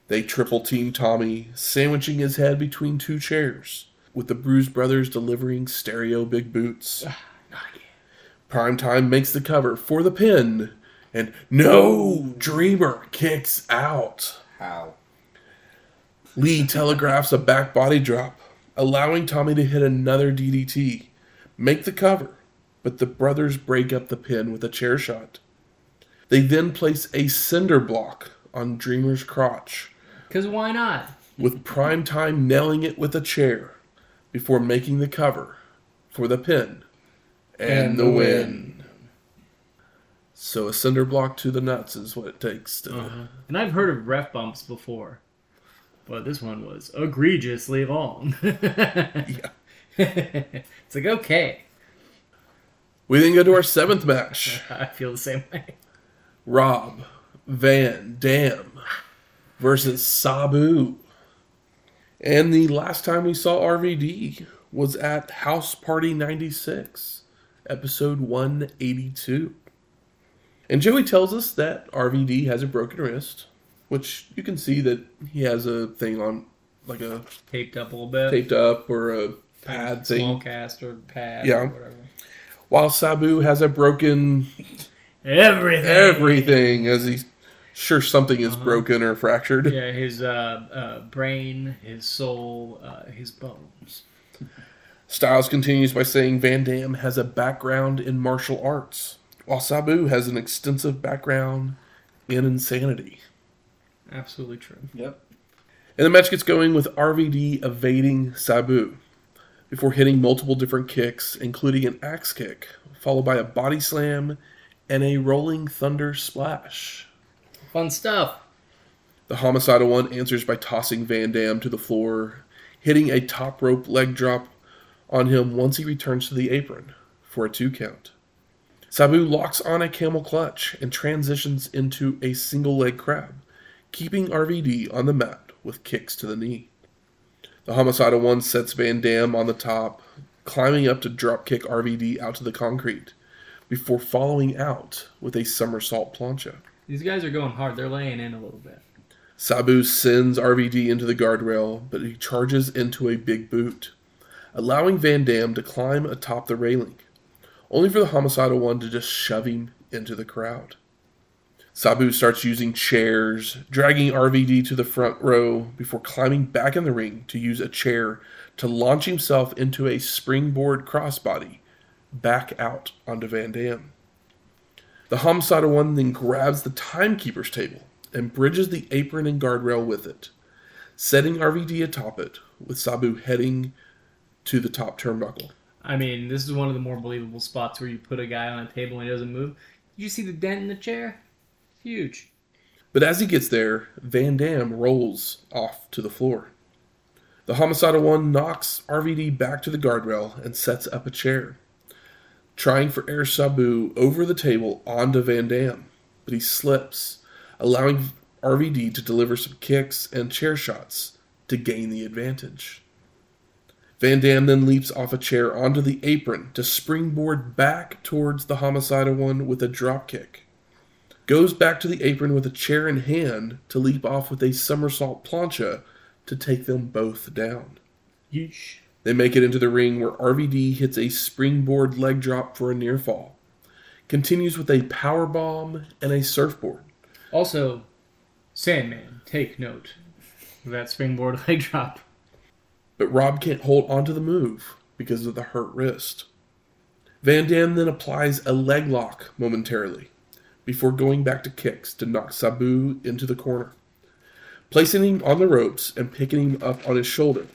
They triple team Tommy, sandwiching his head between two chairs, with the Bruise brothers delivering stereo big boots. Ah, Not again. Primetime makes the cover for the pin, and no, Dreamer kicks out. How? Lee telegraphs a back body drop, allowing Tommy to hit another DDT, make the cover, but the brothers break up the pin with a chair shot. They then place a cinder block on Dreamer's crotch, Because why not? with Primetime nailing it with a chair before making the cover for the pin and, the the win. So a cinder block to the nuts is what it takes to. Uh-huh. And I've heard of ref bumps before, but this one was egregiously long. [LAUGHS] Yeah. it's like, okay. We then go to our seventh match. [LAUGHS] I feel the same way. Rob Van Dam versus Sabu. And the last time we saw RVD was at House Party 96, episode 182. And Joey tells us that RVD has a broken wrist, which you can see that he has a thing on, like a Taped up a little bit. taped up or a pad Small thing. cast or pad Yeah. or whatever. While Sabu has a broken Everything. everything, as he's sure something is broken or fractured. Yeah, his uh, uh, brain, his soul, uh, his bones. Styles continues by saying Van Dam has a background in martial arts, while Sabu has an extensive background in insanity. Absolutely true. Yep. And the match gets going with RVD evading Sabu before hitting multiple different kicks, including an axe kick, followed by a body slam and a rolling thunder splash. Fun stuff. The homicidal one answers by tossing Van Dam to the floor, hitting a top rope leg drop on him once he returns to the apron for a two count. Sabu locks on a camel clutch and transitions into a single leg crab, keeping RVD on the mat with kicks to the knee. The Homicidal one sets Van Dam on the top, climbing up to dropkick RVD out to the concrete before following out with a somersault plancha. These guys are going hard. They're laying in a little bit. Sabu sends RVD into the guardrail, but he charges into a big boot, allowing Van Dam to climb atop the railing, only for the homicidal one to just shove him into the crowd. Sabu starts using chairs, dragging RVD to the front row before climbing back in the ring to use a chair to launch himself into a springboard crossbody back out onto Van Dam. The homicidal one then grabs the timekeeper's table and bridges the apron and guardrail with it, setting RVD atop it, with Sabu heading to the top turnbuckle. I mean, this is one of the more believable spots where you put a guy on a table and he doesn't move. Did you see the dent in the chair? Huge. But as he gets there, Van Dam rolls off to the floor. The homicidal one knocks RVD back to the guardrail and sets up a chair, trying for air Sabu over the table onto Van Dam, but he slips, allowing RVD to deliver some kicks and chair shots to gain the advantage. Van Dam then leaps off a chair onto the apron to springboard back towards the homicidal one with a drop kick goes back to the apron with a chair in hand to leap off with a somersault plancha to take them both down. Yeesh. They make it into the ring where RVD hits a springboard leg drop for a near fall. Continues with a power bomb and a surfboard. Also, Sandman, take note of that springboard [LAUGHS] leg drop. But Rob can't hold onto the move because of the hurt wrist. Van Dam then applies a leg lock momentarily before going back to kicks to knock Sabu into the corner, placing him on the ropes and picking him up on his shoulder,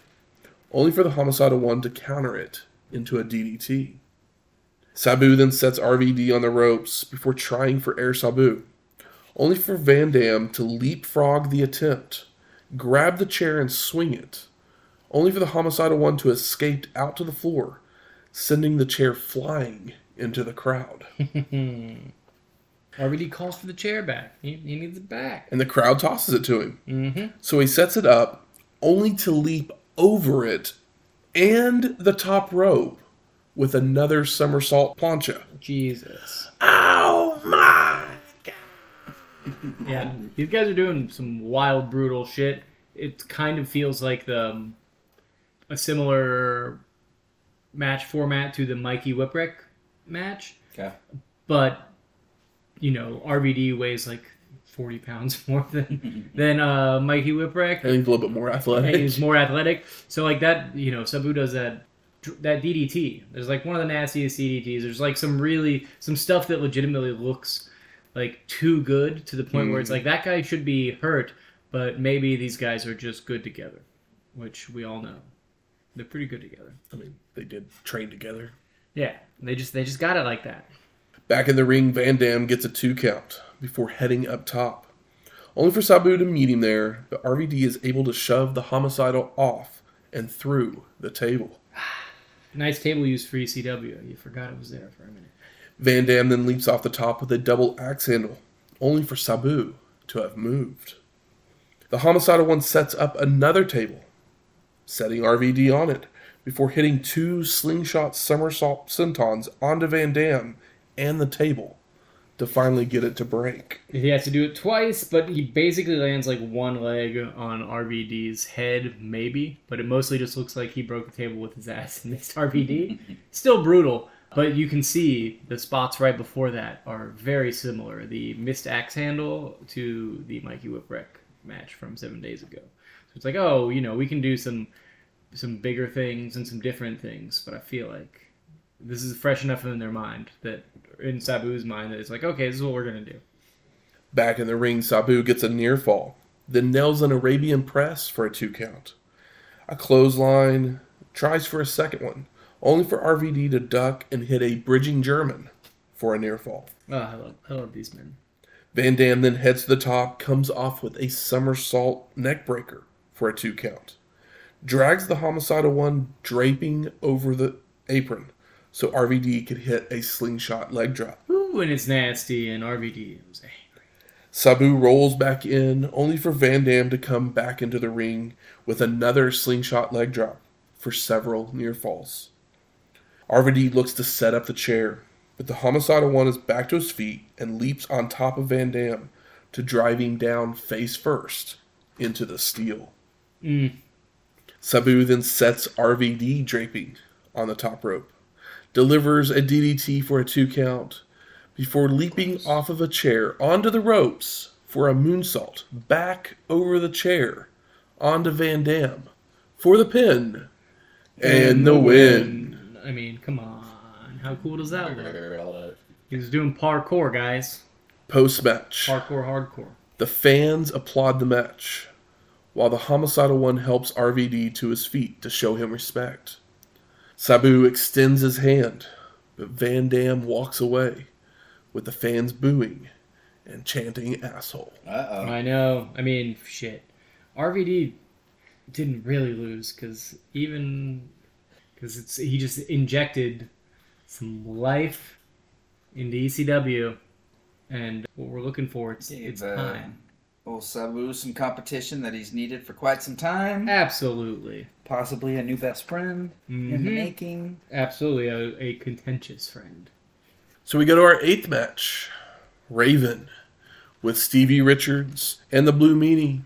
only for the homicidal one to counter it into a DDT. Sabu then sets RVD on the ropes before trying for air Sabu, only for Van Dam to leapfrog the attempt, grab the chair and swing it, only for the homicidal one to escape out to the floor, sending the chair flying into the crowd. [LAUGHS] RVD calls for the chair back. He, he needs it back. and the crowd tosses it to him. Mm-hmm. So he sets it up, only to leap over it and the top rope with another somersault plancha. Jesus. Oh my! God. Yeah, these guys are doing some wild, brutal shit. It kind of feels like the um, a similar match format to the Mikey Whipwreck match, Okay. but you know RVD weighs like forty pounds [LAUGHS] more than [LAUGHS] than uh, Mikey Whipwreck. And he's a little bit more and athletic. he's more athletic. So like that, you know, Sabu does that that DDT. There's like one of the nastiest DDTs. There's like some really some stuff that legitimately looks like too good to the point where it's like that guy should be hurt, but maybe these guys are just good together, which we all know. They're pretty good together. I mean, they did train together. Yeah, they just they just got it like that. Back in the ring, Van Dam gets a two count before heading up top. Only for Sabu to meet him there, but RVD is able to shove the homicidal off and through the table. [SIGHS] Nice table use for ECW. You forgot it was there for a minute. Van Dam then leaps off the top with a double axe handle, only for Sabu to have moved. The homicidal one sets up another table, setting RVD on it before hitting two slingshot somersault sentons onto Van Dam and the table to finally get it to break. He has to do it twice, but he basically lands like one leg on RVD's head, maybe. But it mostly just looks like he broke the table with his ass and missed RVD. Still brutal, but you can see the spots right before that are very similar. The missed axe handle to the Mikey Whipwreck match from seven days ago. It's like, oh, you know, we can do some some bigger things and some different things, but I feel like this is fresh enough in their mind that in Sabu's mind that it's like, okay, this is what we're gonna do. Back in the ring, Sabu gets a near fall, then nails an Arabian press for a two count. A clothesline, tries for a second one, only for RVD to duck and hit a bridging German for a near fall. Oh, I love, I love these men. Van Dam then heads to the top, comes off with a somersault neckbreaker for a two count. drags the homicidal one draping over the apron so RVD could hit a slingshot leg drop. Ooh, and it's nasty, and RVD was angry. Sabu rolls back in, only for Van Dam to come back into the ring with another slingshot leg drop for several near falls. RVD looks to set up the chair, but the homicidal one is back to his feet and leaps on top of Van Dam to drive him down face first into the steel. Mm. Sabu then sets RVD draping on the top rope, delivers a DDT for a two count, before leaping off of a chair onto the ropes for a moonsault back over the chair onto Van Dam for the pin and the win. I mean, come on. How cool does that look? He was doing parkour, guys. Post match, Parkour hardcore. the fans applaud the match, while the homicidal one helps RVD to his feet to show him respect. Sabu extends his hand, but Van Dam walks away, with the fans booing and chanting asshole. Uh oh. I know. I mean, shit. RVD didn't really lose because even because it's he just injected some life into ECW, and what we're looking for it's it's Gave, time. Old Sabu some competition that he's needed for quite some time. Absolutely, Possibly a new best friend in the Mhm. making. absolutely a, a contentious friend. So we go to our eighth match Raven with Stevie Richards and the Blue Meanie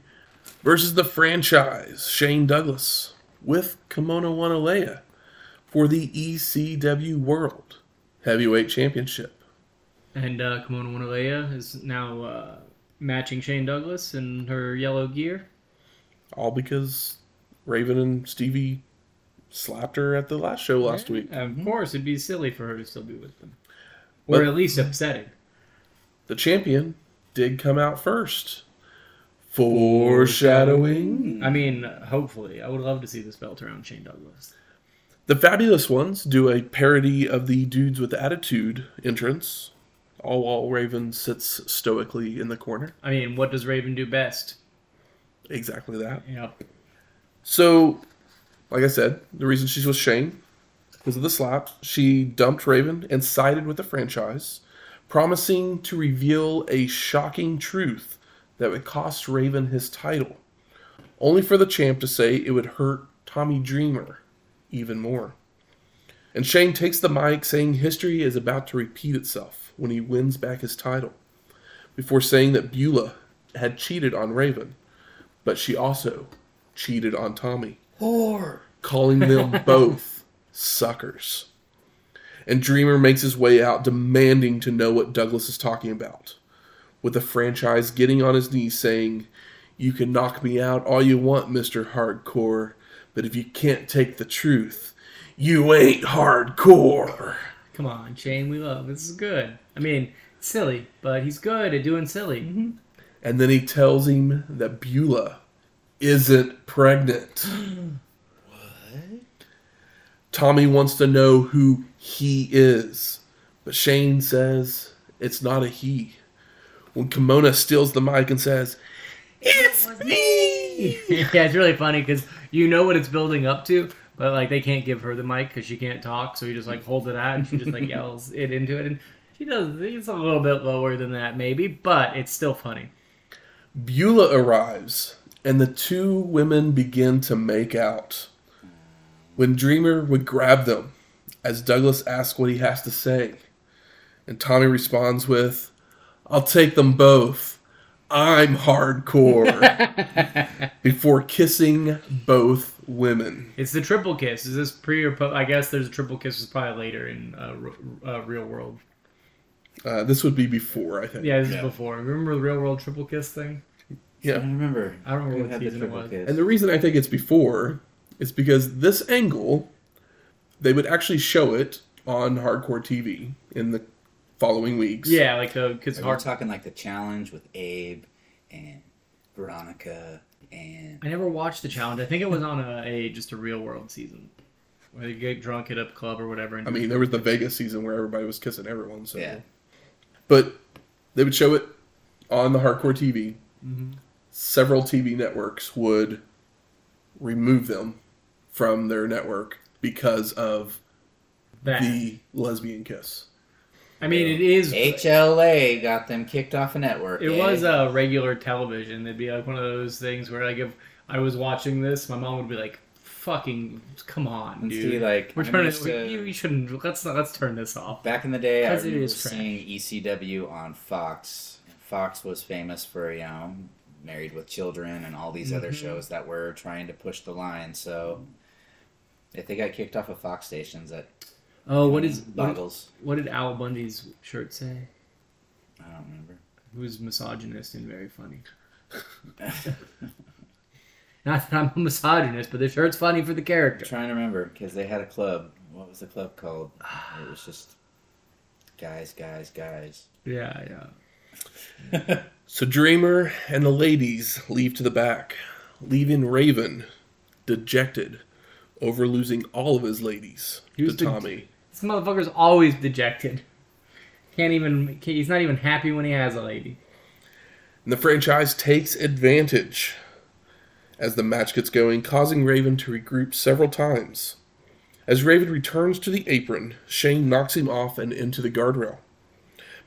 versus the franchise Shane Douglas with Kimona Wanalaya for the ECW World Heavyweight Championship. And uh, Kimona Wanalaya is now uh, matching Shane Douglas in her yellow gear. All because Raven and Stevie slapped her at the last show last Yeah, week. Of mm-hmm. course, it'd be silly for her to still be with them, or But- at least upsetting. The champion did come out first. Foreshadowing. I mean, hopefully, I would love to see this belt around Shane Douglas. The Fabulous Ones do a parody of the Dudes with Attitude entrance, all while Raven sits stoically in the corner. I mean, what does Raven do best? Exactly that. Yep. So, like I said, the reason she's with Shane because of the slap. She dumped Raven and sided with the franchise, promising to reveal a shocking truth that would cost Raven his title, only for the champ to say it would hurt Tommy Dreamer even more. And Shane takes the mic saying history is about to repeat itself when he wins back his title, before saying that Beulah had cheated on Raven, but she also cheated on Tommy Whore. calling them [LAUGHS] both suckers. And Dreamer makes his way out demanding to know what Douglas is talking about, with the franchise getting on his knees saying, You can knock me out all you want, Mr. Hardcore, but if you can't take the truth, you ain't hardcore. Come on, Shane, we love. This is good. I mean, silly, but he's good at doing silly. Mm-hmm. And then he tells him that Beulah isn't pregnant. [GASPS] What? Tommy wants to know who he is, but Shane says it's not a he. When Kimona steals the mic and says, It's me! [LAUGHS] yeah, it's really funny because you know what it's building up to, but like they can't give her the mic because she can't talk, so he just like holds it out and she just like [LAUGHS] yells it into it, and she does. It's a little bit lower than that, maybe, but it's still funny. Beulah arrives, and the two women begin to make out. When Dreamer would grab them, as Douglas asks what he has to say, and Tommy responds with, I'll take them both. I'm hardcore. [LAUGHS] Before kissing both women. It's the triple kiss. Is this pre or post? I guess there's a triple kiss. Is probably later in uh, r- uh, real world. Uh, this would be before, I think. Yeah, this is Yeah. before. Remember the real world triple kiss thing? Yeah, I Yeah. remember. I don't remember what had the season it was. kiss? And the reason I think it's before is because this angle, they would actually show it on hardcore TV in the following weeks. Yeah, like the kids Are we hard. talking like the challenge with Abe and Veronica and I never watched the challenge. I think it was on a, a just a real world season where they get drunk at a club or whatever. And I mean, there was the Vegas season where everybody was kissing everyone. So, Yeah. But they would show it on the hardcore TV. Mhm. Several TV networks would remove them from their network because of That. the lesbian kiss. I mean, it is. HLA got them kicked off a network. It eh? was uh, regular television. It'd be like one of those things where, like, if I was watching this, my mom would be like, "Fucking, come on, dude. see, like We're used to. You, you shouldn't. Let's not. Let's turn this off." Back in the day, I 'Cause it remember is seeing ECW on Fox. Fox was famous for you know Married with Children and all these other Mhm. shows that were trying to push the line. So if they got kicked off of Fox stations, that Oh, what is what, boggles. what did Al Bundy's shirt say? I don't remember. It was misogynist and very funny. [LAUGHS] [LAUGHS] Not that I'm a misogynist, but the shirt's funny for the I'm character. trying to remember because they had a club. What was the club called? It was just guys, guys, guys. Yeah, yeah. [LAUGHS] So Dreamer and the ladies leave to the back, leaving Raven dejected over losing all of his ladies He was to de- Tommy. This motherfucker's always dejected. Can't even. Can't, he's not even happy when he has a lady. And the franchise takes advantage as the match gets going, causing Raven to regroup several times. As Raven returns to the apron, Shane knocks him off and into the guardrail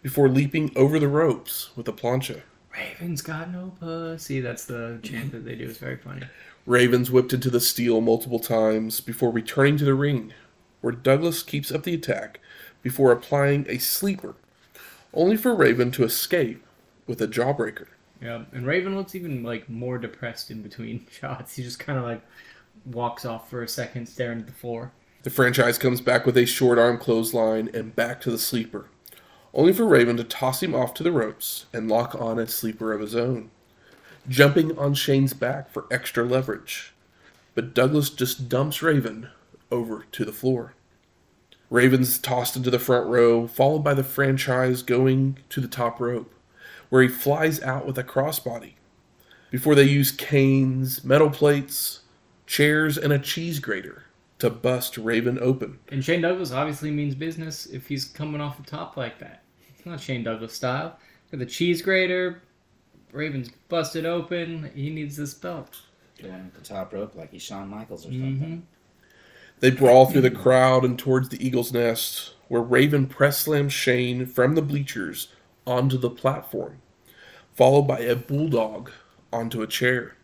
before leaping over the ropes with a plancha. Raven's got no pussy. That's the chant that they do. It's very funny. Ravens whipped into the steel multiple times before returning to the ring, where Douglas keeps up the attack before applying a sleeper, only for Raven to escape with a jawbreaker. Yeah, and Raven looks even like more depressed in between [LAUGHS] shots. He just kind of like walks off for a second, staring at the floor. The franchise comes back with a short arm clothesline and back to the sleeper, only for Raven to toss him off to the ropes and lock on a sleeper of his own, jumping on Shane's back for extra leverage. But Douglas just dumps Raven over to the floor. Raven's tossed into the front row, followed by the franchise going to the top rope, where he flies out with a crossbody. Before they use canes, metal plates, chairs, and a cheese grater to bust Raven open. And Shane Douglas obviously means business if he's coming off the top like that. It's not Shane Douglas style. Got the cheese grater. Raven's busted open. He needs this belt. Going at the top rope like he's Shawn Michaels or hmm something. They brawl through the crowd and towards the Eagle's Nest, where Raven press slams Shane from the bleachers onto the platform, followed by a bulldog onto a chair.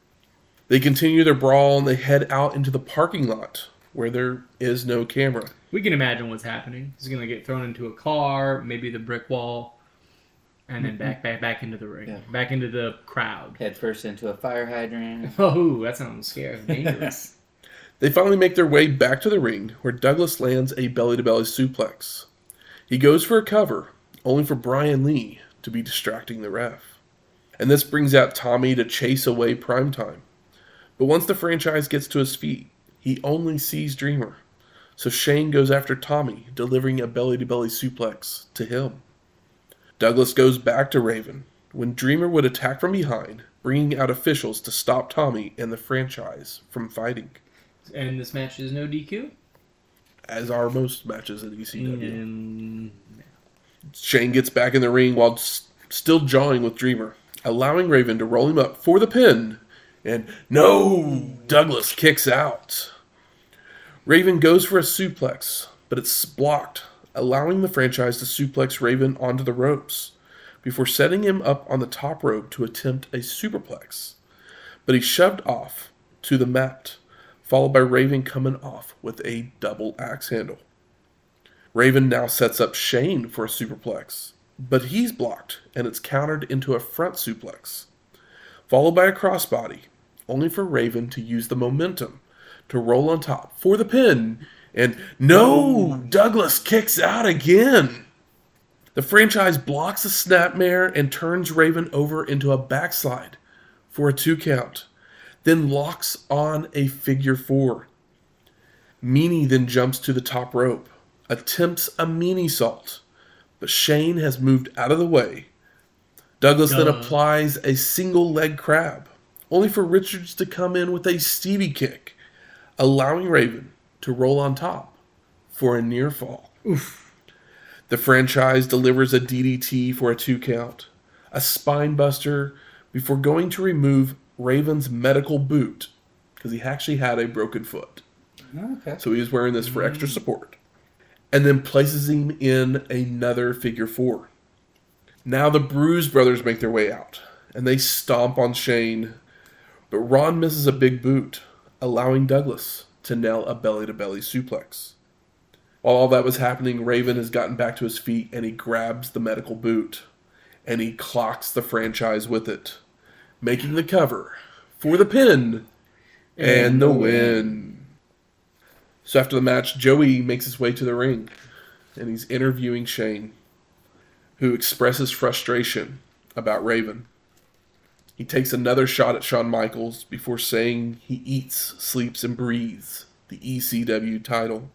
They continue their brawl and they head out into the parking lot, where there is no camera. We can imagine what's happening. He's gonna get thrown into a car, maybe the brick wall, and then back, back, back into the ring, Yeah. back into the crowd. Head first into a fire hydrant. [LAUGHS] Oh, that sounds scary, dangerous. [LAUGHS] They finally make their way back to the ring, where Douglas lands a belly to belly suplex. He goes for a cover, only for Brian Lee to be distracting the ref. And this brings out Tommy to chase away Primetime. But once the franchise gets to his feet, he only sees Dreamer. So Shane goes after Tommy, delivering a belly to belly suplex to him. Douglas goes back to Raven when Dreamer would attack from behind, bringing out officials to stop Tommy and the franchise from fighting and this match is no DQ. as are most matches at ECW. Mm, and Shane gets back in the ring while s- still jawing with Dreamer, allowing Raven to roll him up for the pin. And no, Douglas kicks out. Raven goes for a suplex, but it's blocked, allowing the franchise to suplex Raven onto the ropes before setting him up on the top rope to attempt a superplex. But he's shoved off to the mat, followed by Raven coming off with a double axe handle. Raven now sets up Shane for a superplex, but he's blocked and it's countered into a front suplex, followed by a crossbody, only for Raven to use the momentum to roll on top for the pin. And no, Douglas kicks out again. The franchise blocks a snapmare and turns Raven over into a backslide for a two count, then locks on a figure four. Meanie then jumps to the top rope, attempts a meanie salt, but Shane has moved out of the way. Douglas then applies a single leg crab, only for Richards to come in with a Stevie kick, allowing Raven to roll on top for a near fall. Oof. The franchise delivers a DDT for a two count, a spine buster, before going to remove Raven's medical boot because he actually had a broken foot. Okay. So he was wearing this for extra mm. support. And then places him in another figure four. Now the Bruise brothers make their way out, and they stomp on Shane, but Ron misses a big boot, allowing Douglas to nail a belly to belly suplex. While all that was happening, Raven has gotten back to his feet and he grabs the medical boot and he clocks the franchise with it, making the cover for the pin and the win. So after the match, Joey makes his way to the ring and he's interviewing Shane, who expresses frustration about Raven. He takes another shot at Shawn Michaels before saying he eats, sleeps, and breathes the ECW title,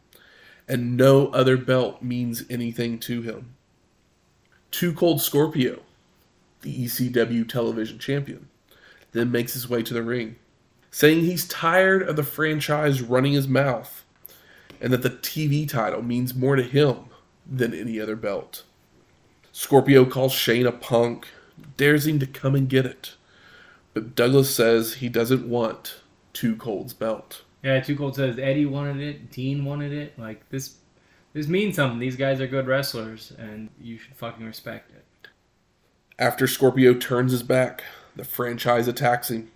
and no other belt means anything to him. Too Cold Scorpio, the ECW television champion, then makes his way to the ring, saying he's tired of the franchise running his mouth and that the TV title means more to him than any other belt. Scorpio calls Shane a punk, dares him to come and get it, but Douglas says he doesn't want Too Cold's belt. Yeah, Two Cold says Eddie wanted it, Dean wanted it. Like this, this means something. These guys are good wrestlers, and you should fucking respect it. After Scorpio turns his back, the franchise attacks him,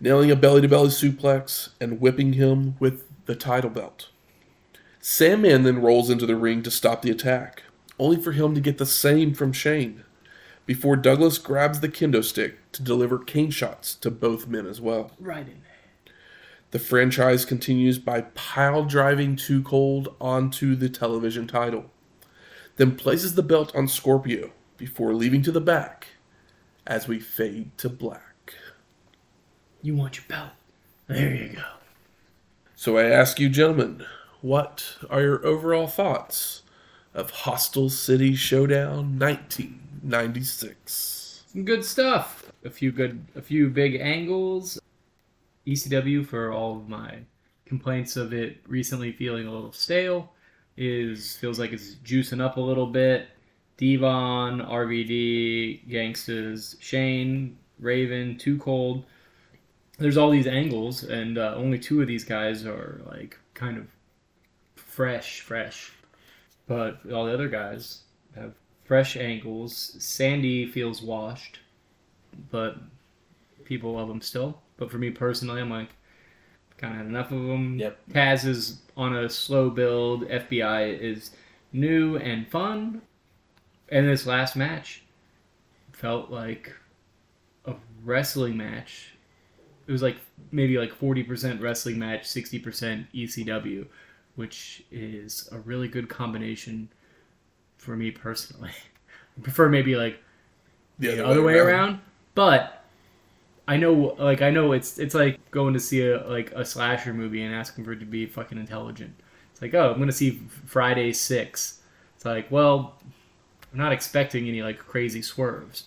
nailing a belly to belly suplex and whipping him with the title belt. Sandman then rolls into the ring to stop the attack, only for him to get the same from Shane, before Douglas grabs the kendo stick to deliver cane shots to both men as well. Right in there. The franchise continues by pile driving Too Cold onto the television title, then places the belt on Scorpio before leaving to the back as we fade to black. You want your belt? There you go. So I ask you, gentlemen, what are your overall thoughts of Hostile City Showdown 1996? Some good stuff. A few good, a few big angles. ECW for all of my complaints of it recently feeling a little stale is feels like it's juicing up a little bit. Devon, RVD, Gangsters, Shane, Raven, Too Cold. There's all these angles, and uh, only two of these guys are like kind of fresh, fresh. But all the other guys have fresh angles. Sandy feels washed, but people love him still. But for me personally, I'm like, kind of had enough of them. Yep. Taz is on a slow build. FBI is new and fun. And this last match felt like a wrestling match. It was like maybe like 40% wrestling match, 60% ECW, which is a really good combination for me personally. [LAUGHS] I prefer maybe like the other, way around. But I know, like, I know it's it's like going to see a like a slasher movie and asking for it to be fucking intelligent. It's like, oh, I'm gonna see Friday Six. It's like, well, I'm not expecting any like crazy swerves,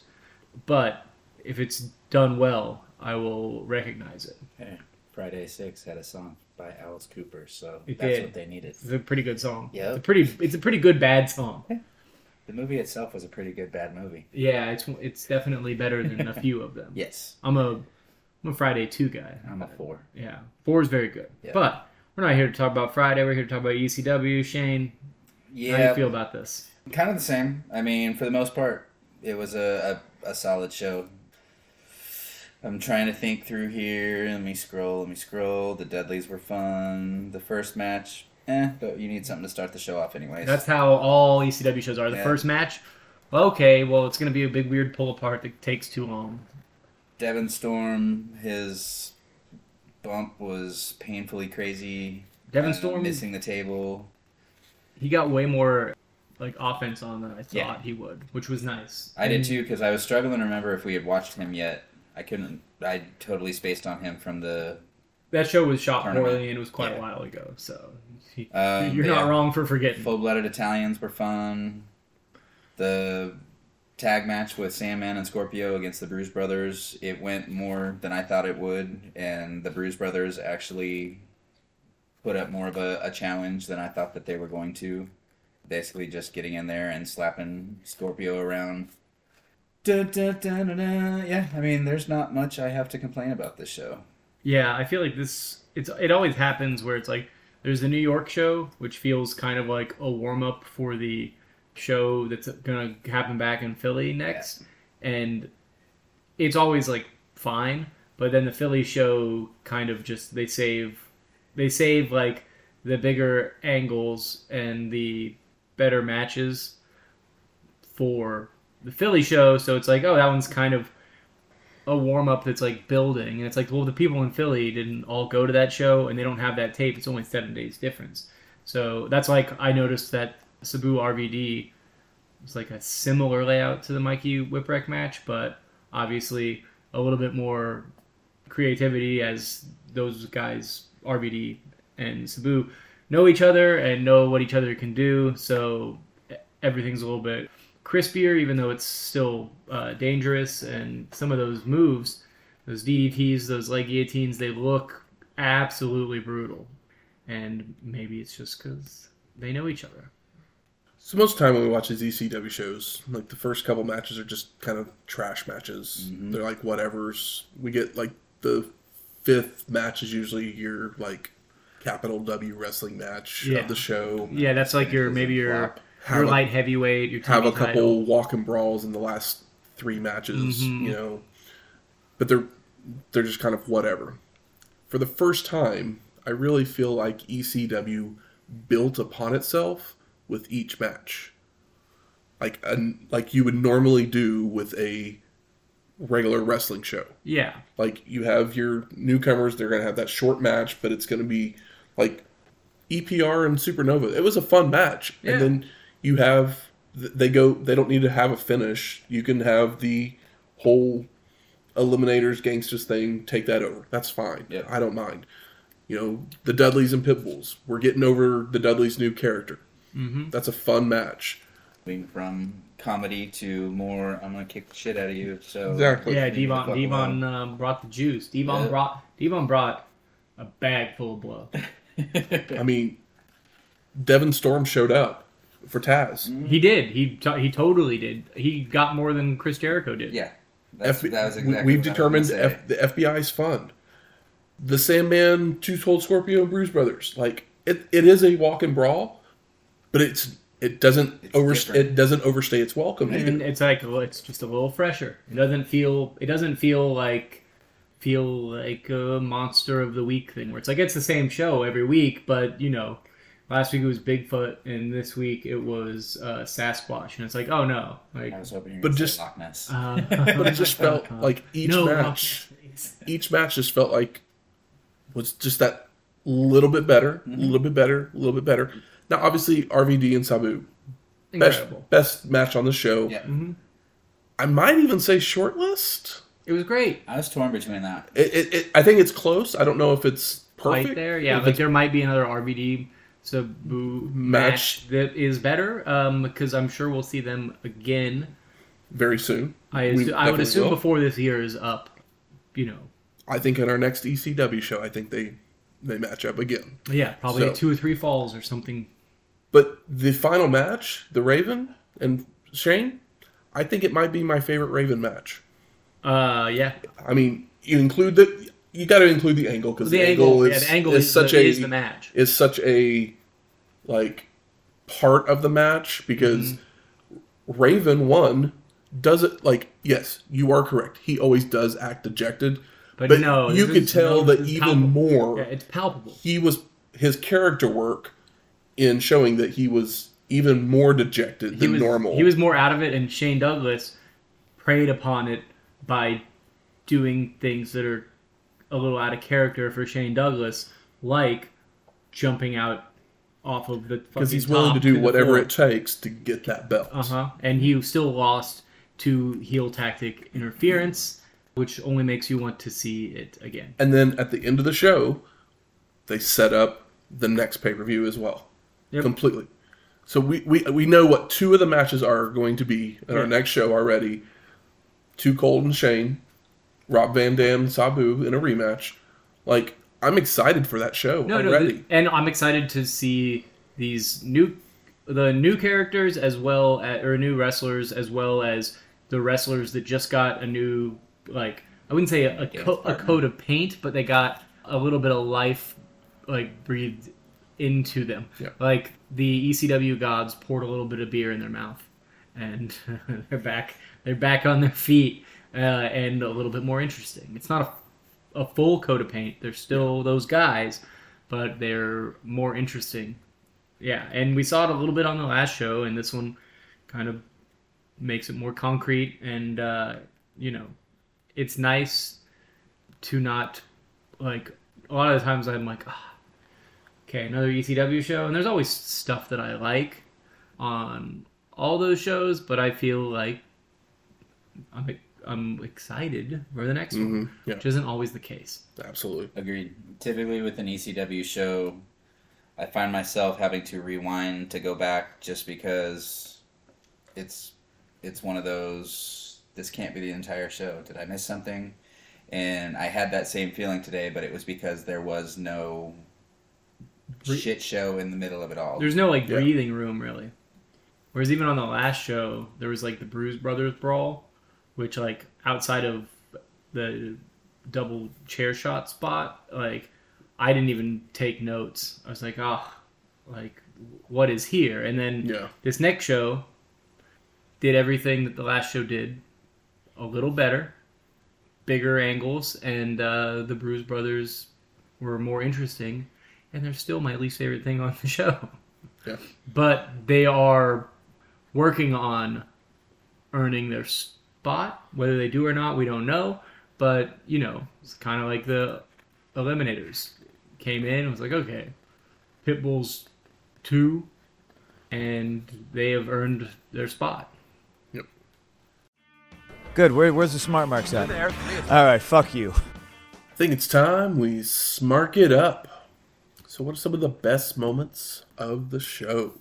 but if it's done well, I will recognize it. Hey, Friday Six had a song by Alice Cooper, so It that's did. what they needed. It's a pretty good song. Yeah, It's a pretty. It's a pretty good bad song. The movie itself was a pretty good bad movie. Yeah, it's it's definitely better than a few of them. [LAUGHS] Yes, I'm a I'm a Friday two guy. I'm a four. Yeah, four is very good. Yeah. But we're not here to talk about Friday. We're here to talk about ECW. Shane, yeah, how do you feel about this? kind of the same. I mean, for the most part, it was a, a, a solid show. I'm trying to think through here. Let me scroll. Let me scroll. The Dudleys were fun. The first match, eh, but you need something to start the show off, anyways. That's how all ECW shows are. The Yeah. first match, okay, well, it's going to be a big weird pull apart that takes too long. Devon Storm. His bump was painfully crazy. Devon Uh, Storm, missing the table. he got way more like offense on than I thought Yeah. he would, which was nice. I did too because I was struggling to remember if we had watched him yet. I couldn't. I totally spaced on him from the. That show was shot Tournament. poorly and it was quite Yeah. a while ago, so he, Um, you're not yeah. wrong for forgetting. Full blooded Italians were fun. The tag match with Sandman and Scorpio against the Bruise Brothers, it went more than I thought it would, and the Bruise Brothers actually put up more of a, a challenge than I thought that they were going to. Basically, just getting in there and slapping Scorpio around. Yeah, I mean, there's not much I have to complain about this show. Yeah, I feel like this it's it always happens where it's like there's the New York show, which feels kind of like a warm up for the show that's gonna happen back in Philly next, and it's always like fine. But then the Philly show kind of just they save they save like the bigger angles and the better matches for the Philly show. So it's like, oh, that one's kind of a warm up that's like building, and it's like, well, the people in Philly didn't all go to that show, and they don't have that tape. It's only seven days difference. So that's like I noticed that Sabu RVD was like a similar layout to the Mikey Whipwreck match, but obviously a little bit more creativity as those guys RVD and Sabu know each other and know what each other can do. So everything's a little bit crispier, even though it's still uh, dangerous. And some of those moves, those DDTs, those leg guillotines, they look absolutely brutal. And maybe it's just because they know each other. So most of the time when we watch these ECW shows, like the first couple matches are just kind of trash matches. Mm-hmm. They're like whatever's. We get like the fifth match is usually your like capital W wrestling match yeah. of the show. Yeah, that's like your maybe your have your a, light heavyweight. Your have a couple title. walking brawls in the last three matches. Mm-hmm. You know, but they're they're just kind of whatever. For the first time, I really feel like ECW built upon itself with each match, like a, like you would normally do with a regular wrestling show. Yeah. Like you have your newcomers, they're going to have that short match, but it's going to be like EPR and Supernova. It was a fun match. Yeah. And then you have they go they don't need to have a finish. You can have the whole eliminators gangsters thing take that over. That's fine. Yeah. I don't mind. You know, the Dudleys and Pitbulls. We're getting over the Dudleys' new character. Mm-hmm. That's a fun match. From comedy to more, I'm gonna kick the shit out of you. So exactly, yeah. Devon Devon um, brought the juice. Devon yeah. brought Devon brought a bag full of blow. [LAUGHS] I mean, Devon Storm showed up for Taz. He did. He t- he totally did. He got more than Chris Jericho did. Yeah, F- that was exactly. We've determined F- the FBI's fund. The Sandman, Too Cold Scorpio, and Bruise Brothers. Like it, it is a walk and brawl, but it's it doesn't it's over different. it doesn't overstay its welcome. And it's like well, it's just a little fresher. It doesn't feel it doesn't feel like feel like a monster of the week thing where it's like it's the same show every week, but you know last week it was Bigfoot, and this week it was uh, Sasquatch, and it's like, oh no, like, I was hoping you but just Loch Ness. Uh, [LAUGHS] [LAUGHS] but it just felt [LAUGHS] like each no, match, each match just felt like was just that little bit better, a mm-hmm. little bit better, a little bit better. Now, obviously, RVD and Sabu, Incredible. best best match on the show. Yeah. Mm-hmm. I might even say shortlist. It was great. I was torn between that. It, it, it, I think it's close. I don't know if it's perfect. Right there, yeah. If like there might be another RVD Sabu match, match that is better um, because I'm sure we'll see them again very soon. I, assu- I would assume will. before this year is up. You know, I think in our next ECW show, I think they they match up again. Yeah, probably so, two or three falls or something. But the final match, the Raven and Shane, I think it might be my favorite Raven match. Uh, yeah. I mean, you include the you got to include the angle because the, the, angle, angle is, yeah, the angle is, is such the, a is the match is such a like part of the match because mm-hmm. Raven one does it like yes you are correct he always does act dejected but, but no you could tell no, that even palpable. more yeah, it's palpable he was his character work in showing that he was even more dejected he than was, normal he was more out of it and Shane Douglas preyed upon it by doing things that are a little out of character for Shane Douglas, like jumping out off of the because he's willing to do to whatever it takes to get that belt. Uh huh. And he still lost to heel tactic interference, which only makes you want to see it again. And then at the end of the show, they set up the next pay per view as well, yep. completely. So we, we we know what two of the matches are going to be in our next show already. Too Cold and Shane Rob Van Dam, Sabu in a rematch. Like I'm excited for that show no, already, no, and I'm excited to see these new the new characters as well as, or new wrestlers as well as the wrestlers that just got a new like I wouldn't say a, a, co- a coat of paint, but they got a little bit of life like breathed into them. Yeah. Like the ECW gods poured a little bit of beer in their mouth, and [LAUGHS] they're back. They're back on their feet, uh, and a little bit more interesting. It's not a, a full coat of paint. They're still those guys, but they're more interesting. Yeah, and we saw it a little bit on the last show, and this one kind of makes it more concrete. And uh, you know, it's nice to not like a lot of the times I'm like, ah, okay, another ECW show, and there's always stuff that I like on all those shows, but I feel like I'm I'm excited for the next one, Mhm, yeah. which isn't always the case. Absolutely. Agreed. Typically, with an ECW show, I find myself having to rewind to go back just because it's it's one of those. This can't be the entire show. Did I miss something? And I had that same feeling today, but it was because there was no Re- shit show in the middle of it all. There's no like Yeah. breathing room really. Whereas even on the last show, there was like the Bruise Brothers brawl, which like outside of the double chair shot spot, like I didn't even take notes. I was like, oh, like what is here? And then Yeah. this next show did everything that the last show did, a little better, bigger angles, and uh, the Bruise Brothers were more interesting, and they're still my least favorite thing on [LAUGHS] the show. Yeah. But they are working on earning their spot. Whether they do or not, we don't know. But you know, it's kind of like the Eliminators came in and was like, okay, Pitbull's two, and they have earned their spot. Yep. Good. Where, where's the smart marks at? All right. Fuck you. I think it's time we smark it up. So, what are some of the best moments of the show?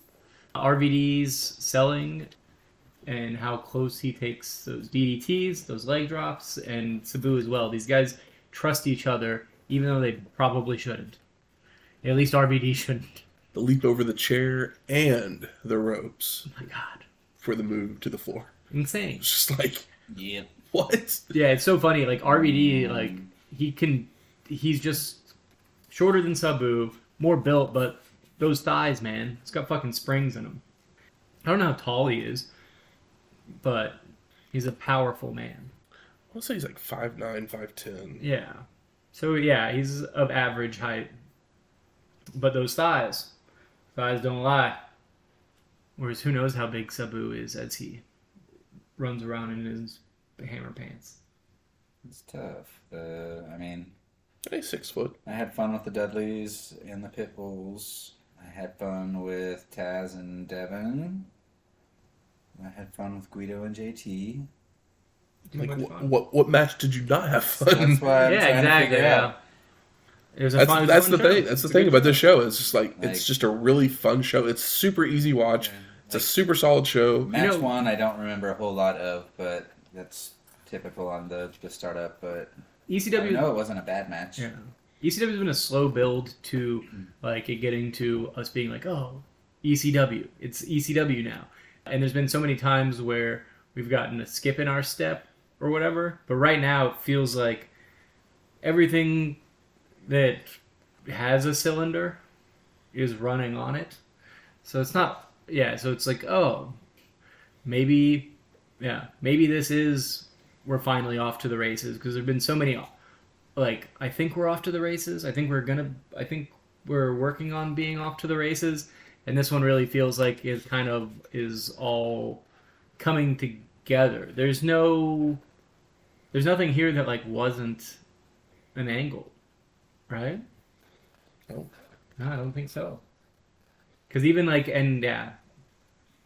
RVD's selling and how close he takes those DDTs, those leg drops, and Sabu as well. These guys trust each other, even though they probably shouldn't. At least RVD [LAUGHS] shouldn't. The leap over the chair and the ropes Oh my God, for the move to the floor. insane. It's just like, Yep. what? Yeah, it's so funny. Like RVD, like he can, he's just shorter than Sabu, more built, but those thighs, man, it's got fucking springs in them. I don't know how tall he is, but he's a powerful man. I want to say he's like 5'9, 5'10. Yeah. So yeah, he's of average height, but those thighs, thighs don't lie. Whereas who knows how big Sabu is as he runs around in his hammer pants. It's tough. The I mean, He's six foot. I had fun with the Dudleys and the Pitbulls. I had fun with Taz and Devon. I had fun with Guido and JT. Like, wh- what what match did you not have fun? That's why I'm yeah, exactly. Yeah. It was a That's, fun, it was a that's the show. thing. That's the thing about this show. It's just like, Like- it's just a really fun show. It's super easy watch. It's a super solid show. Match know- one, I don't remember a whole lot of, but that's typical on the, the startup. But ECW. know it wasn't a bad match. Yeah. ECW has been a slow build to mm. like it getting to us being like, oh, ECW. It's ECW now. And there's been so many times where we've gotten a skip in our step or whatever. But right now it feels like everything that has a cylinder is running on it. So it's not yeah, so it's like, oh, maybe yeah, maybe this is we're finally off to the races because there've been so many like I think we're off to the races. I think we're gonna. I think we're working on being off to the races, and this one really feels like it kind of is all coming together. There's no, there's nothing here that like wasn't an angle, right? No. No, I don't think so. Because even like and yeah,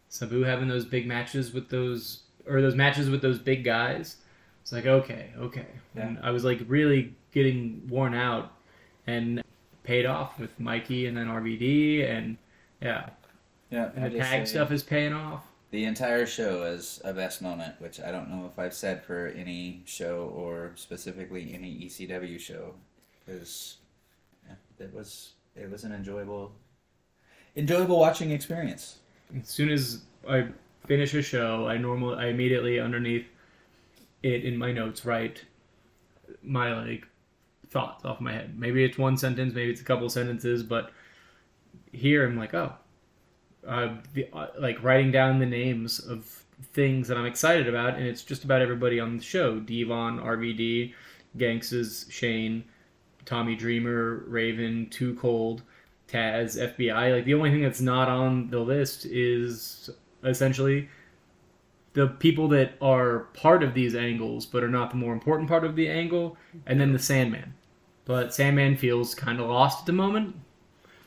Sabu having those big matches with those or those matches with those big guys. It's like okay, okay. And I was like really getting worn out, and paid off with Mikey and then RVD and yeah, Yeah, and the just tag say stuff is paying off. The entire show is a best moment, which I don't know if I've said for any show or specifically any ECW show, because yeah, it was it was an enjoyable, enjoyable watching experience. As soon as I finish a show, I normally I immediately underneath it in my notes write my like thoughts off my head. Maybe it's one sentence, maybe it's a couple sentences, but here I'm like, oh, uh, the, uh, like writing down the names of things that I'm excited about, and it's just about everybody on the show: Devon, RVD, Gangs's, Shane, Tommy Dreamer, Raven, Too Cold, Taz, FBI. Like the only thing that's not on the list is essentially the people that are part of these angles but are not the more important part of the angle, and then the Sandman. But Sandman feels kind of lost at the moment,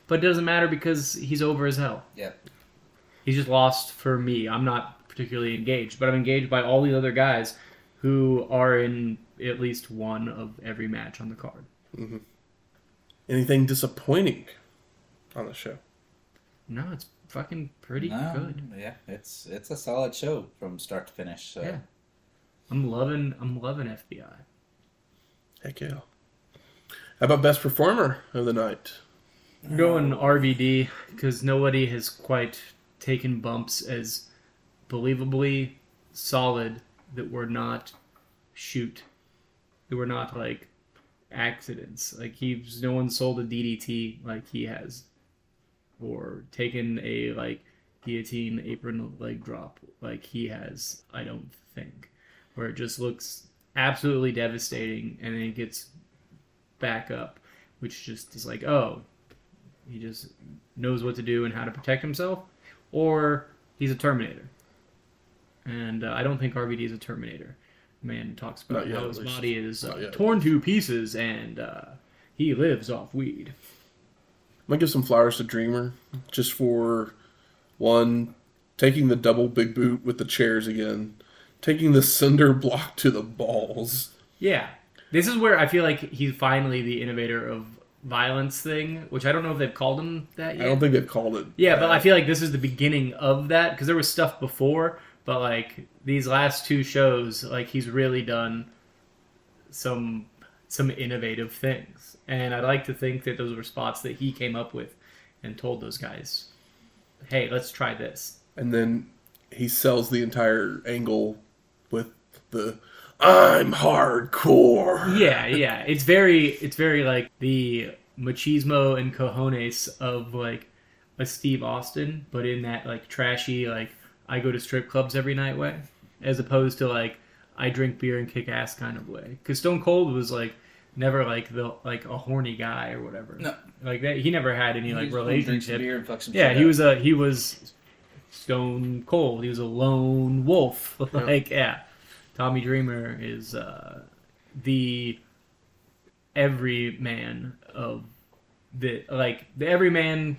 but it doesn't matter because he's over as hell. Yeah. He's just lost for me. I'm not particularly engaged, but I'm engaged by all these other guys who are in at least one of every match on the card. Mm-hmm. Anything disappointing on the show? No, it's fucking pretty No, good. Yeah, it's it's a solid show from start to finish. So. Yeah. I'm loving I'm loving FBI. Heck yeah. How about best performer of the night? I'm going uh, RVD because nobody has quite taken bumps as believably solid that were not shoot. That were not like accidents. Like he's no one sold a DDT like he has. Or taken a like guillotine apron leg drop like he has, I don't think. Where it just looks absolutely devastating and then it gets back up, which just is like, oh, he just knows what to do and how to protect himself, or he's a Terminator. And uh, I don't think RVD is a Terminator. Man talks about yet, how his body is uh, torn to pieces and uh, he lives off weed. I'm gonna give some flowers to Dreamer just for one taking the double big boot with the chairs again, taking the cinder block to the balls. Yeah, this is where I feel like he's finally the innovator of violence thing, which I don't know if they've called him that yet. I don't think they've called it. Yeah, but. I feel like this is the beginning of that because there was stuff before, but like these last two shows, like he's really done some some innovative things, and I'd like to think that those were spots that he came up with and told those guys, "Hey, let's try this." and then he sells the entire angle with the "I'm hardcore." Yeah, yeah, it's very it's very like the machismo and cojones of like a Steve Austin, but in that like trashy like I go to strip clubs every night way, as opposed to like I drink beer and kick ass kind of way. Because Stone Cold was like never like the like a horny guy or whatever. No. like that. He never had any like He just to drink relationship. beer and fuck some Yeah, he up. was a he was stone cold. He was a lone wolf. [LAUGHS] like yeah, Tommy Dreamer is uh, the every man of the like the every man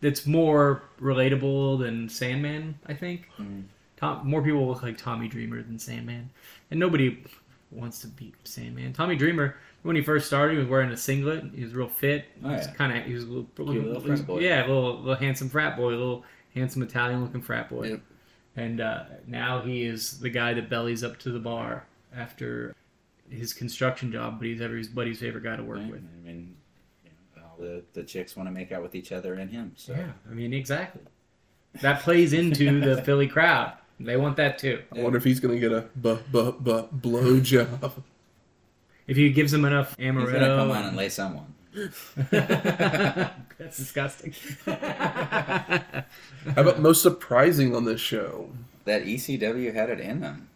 that's more relatable than Sandman. I think Tom, more people look like Tommy Dreamer than Sandman, and nobody wants to beat Sandman. Tommy Dreamer. When he first started, he was wearing a singlet. He was real fit. Oh, he was kind of he was a little, little frat boy. Yeah, a little, little handsome frat boy, a little handsome Italian looking frat boy. Yep. And uh, now he is the guy that bellies up to the bar after his construction job, but he's everybody's favorite guy to work Right? with. I mean, you know, all the the chicks want to make out with each other and him. So Yeah, I mean exactly. That plays into the [LAUGHS] Philly crowd. They want that too. I wonder if he's gonna get a bu bu bu blow job. If he gives them enough he's gonna come on amaretto, and lay someone. [LAUGHS] that's disgusting. How about most surprising on this show? That ECW had it in them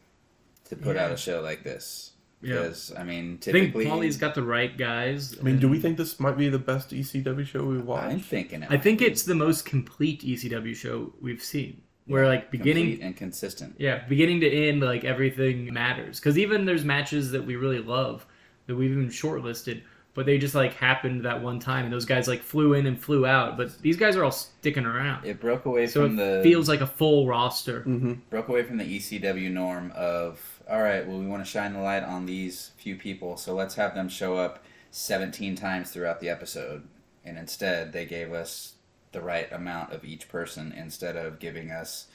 to put Yeah. out a show like this. Yeah. Because I mean, I think typically, Paulie's got the right guys. I mean, do we think this might be the best ECW show we've watched? I'm thinking. It I think it's the most complete ECW show we've seen. Where like beginning Complete and consistent. Yeah, beginning to end, like everything matters. Because even there's matches that we really love that we've even shortlisted, but they just like happened that one time, and those guys like flew in and flew out. But these guys are all sticking around, It broke away so from it the feels like a full roster. Mm-hmm. broke away from the ECW norm of all right, well, we want to shine the light on these few people, so let's have them show up 17 times throughout the episode. And instead, they gave us the right amount of each person instead of giving us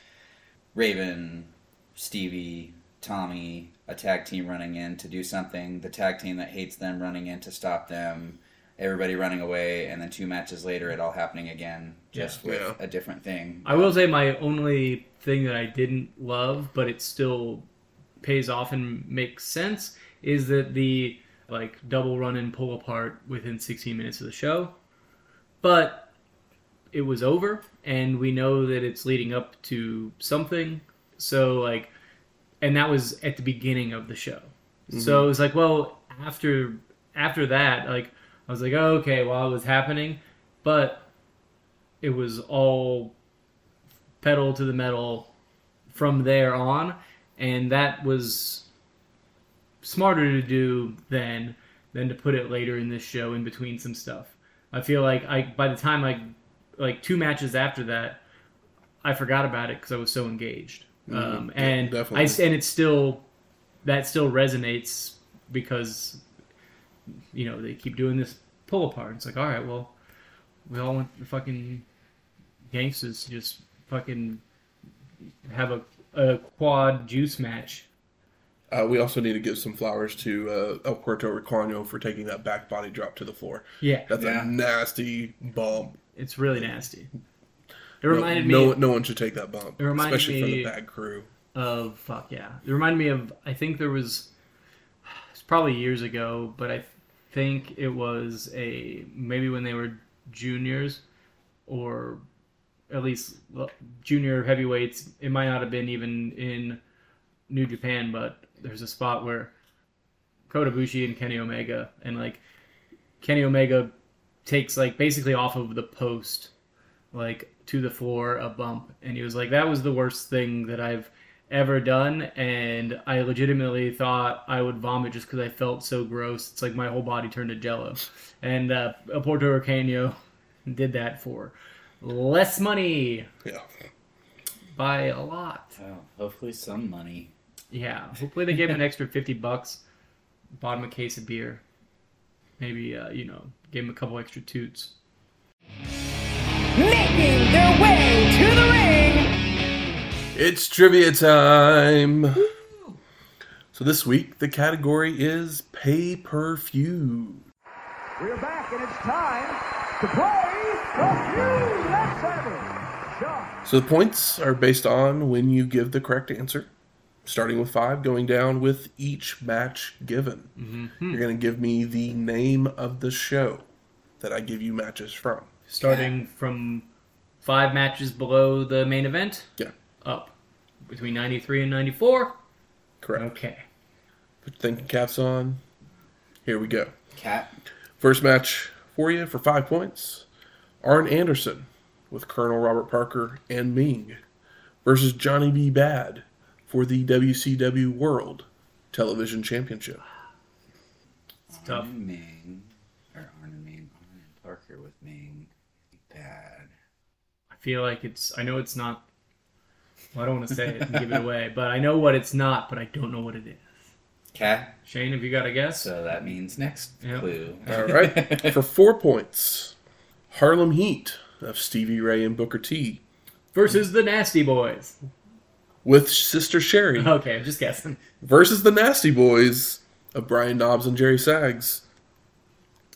Raven, Stevie, Tommy, a tag team running in to do something, the tag team that hates them running in to stop them, everybody running away, and then two matches later, it all happening again, just with Yeah. a different thing. I will say my only thing that I didn't love, but it still pays off and makes sense, is that the like double run and pull apart within 16 minutes of the show. But it was over, and we know that it's leading up to something. So like, and that was at the beginning of the show. So mm-hmm. it was like, well, after after that, like I was like, oh, okay, while it was happening, but it was all pedal to the metal from there on, and that was smarter to do than than to put it later in this show in between some stuff. I feel like I by the time I like two matches after that, I forgot about it because I was so engaged. Um, yeah, and definitely. I and it's still that still resonates because you know they keep doing this pull apart. It's like all right, well, we all want the fucking gangsters to just fucking have a, a quad juice match. Uh, we also need to give some flowers to uh, El Puerto Ricano for taking that back body drop to the floor. Yeah, That's Yeah. a nasty bump. it's really nasty. It No- reminded no, me no one should take that bump, It reminded especially from the bad crew. of fuck yeah. It reminded me of I think there was it's probably years ago, but I think it was a maybe when they were juniors or at least junior heavyweights. It might not have been even in New Japan, but there's a spot where Kota Ibushi and Kenny Omega and like Kenny Omega takes like basically off of the post like to the floor a bump. And he was like that was the worst thing that I've ever done. And I legitimately thought I would vomit just because I felt so gross. It's like my whole body turned to jello. And uh, a Puerto Ricano did that for less money. Yeah. by a lot. Oh, hopefully some money. yeah. Hopefully they gave him an extra 50 bucks bought him a case of beer. Maybe uh, you know gave him a couple extra toots making their way to the ring. It's trivia time. So this week the category is pay per view. We're back, and it's time to play the feud. Let's have it. So the points are based on when you give the correct answer, starting with five, going down with each match given. Mm-hmm. You're going to give me the name of the show that I give you matches from. Starting from five matches below the main event Yeah, up between 93 and 94 correct. okay Put your thinking caps on. Here we go. Cap. First match for you for five points. Arn Anderson with Colonel Robert Parker and Meng versus Johnny B. Bad for the WCW World Television Championship. it's tough Arn Meng. Or Arn Meng. Arn and Parker with Meng. Bad. i feel like it's i know it's not well, i don't want to say it and give it away but i know what it's not but i don't know what it is Cat. shane have you got a guess So that means next Yep. clue. All right. [LAUGHS] for four points, Harlem Heat of Stevie Ray and Booker T versus the nasty boys with Sister Sherri okay i'm just guessing versus the Nasty Boys of Brian Knobbs and Jerry Sags.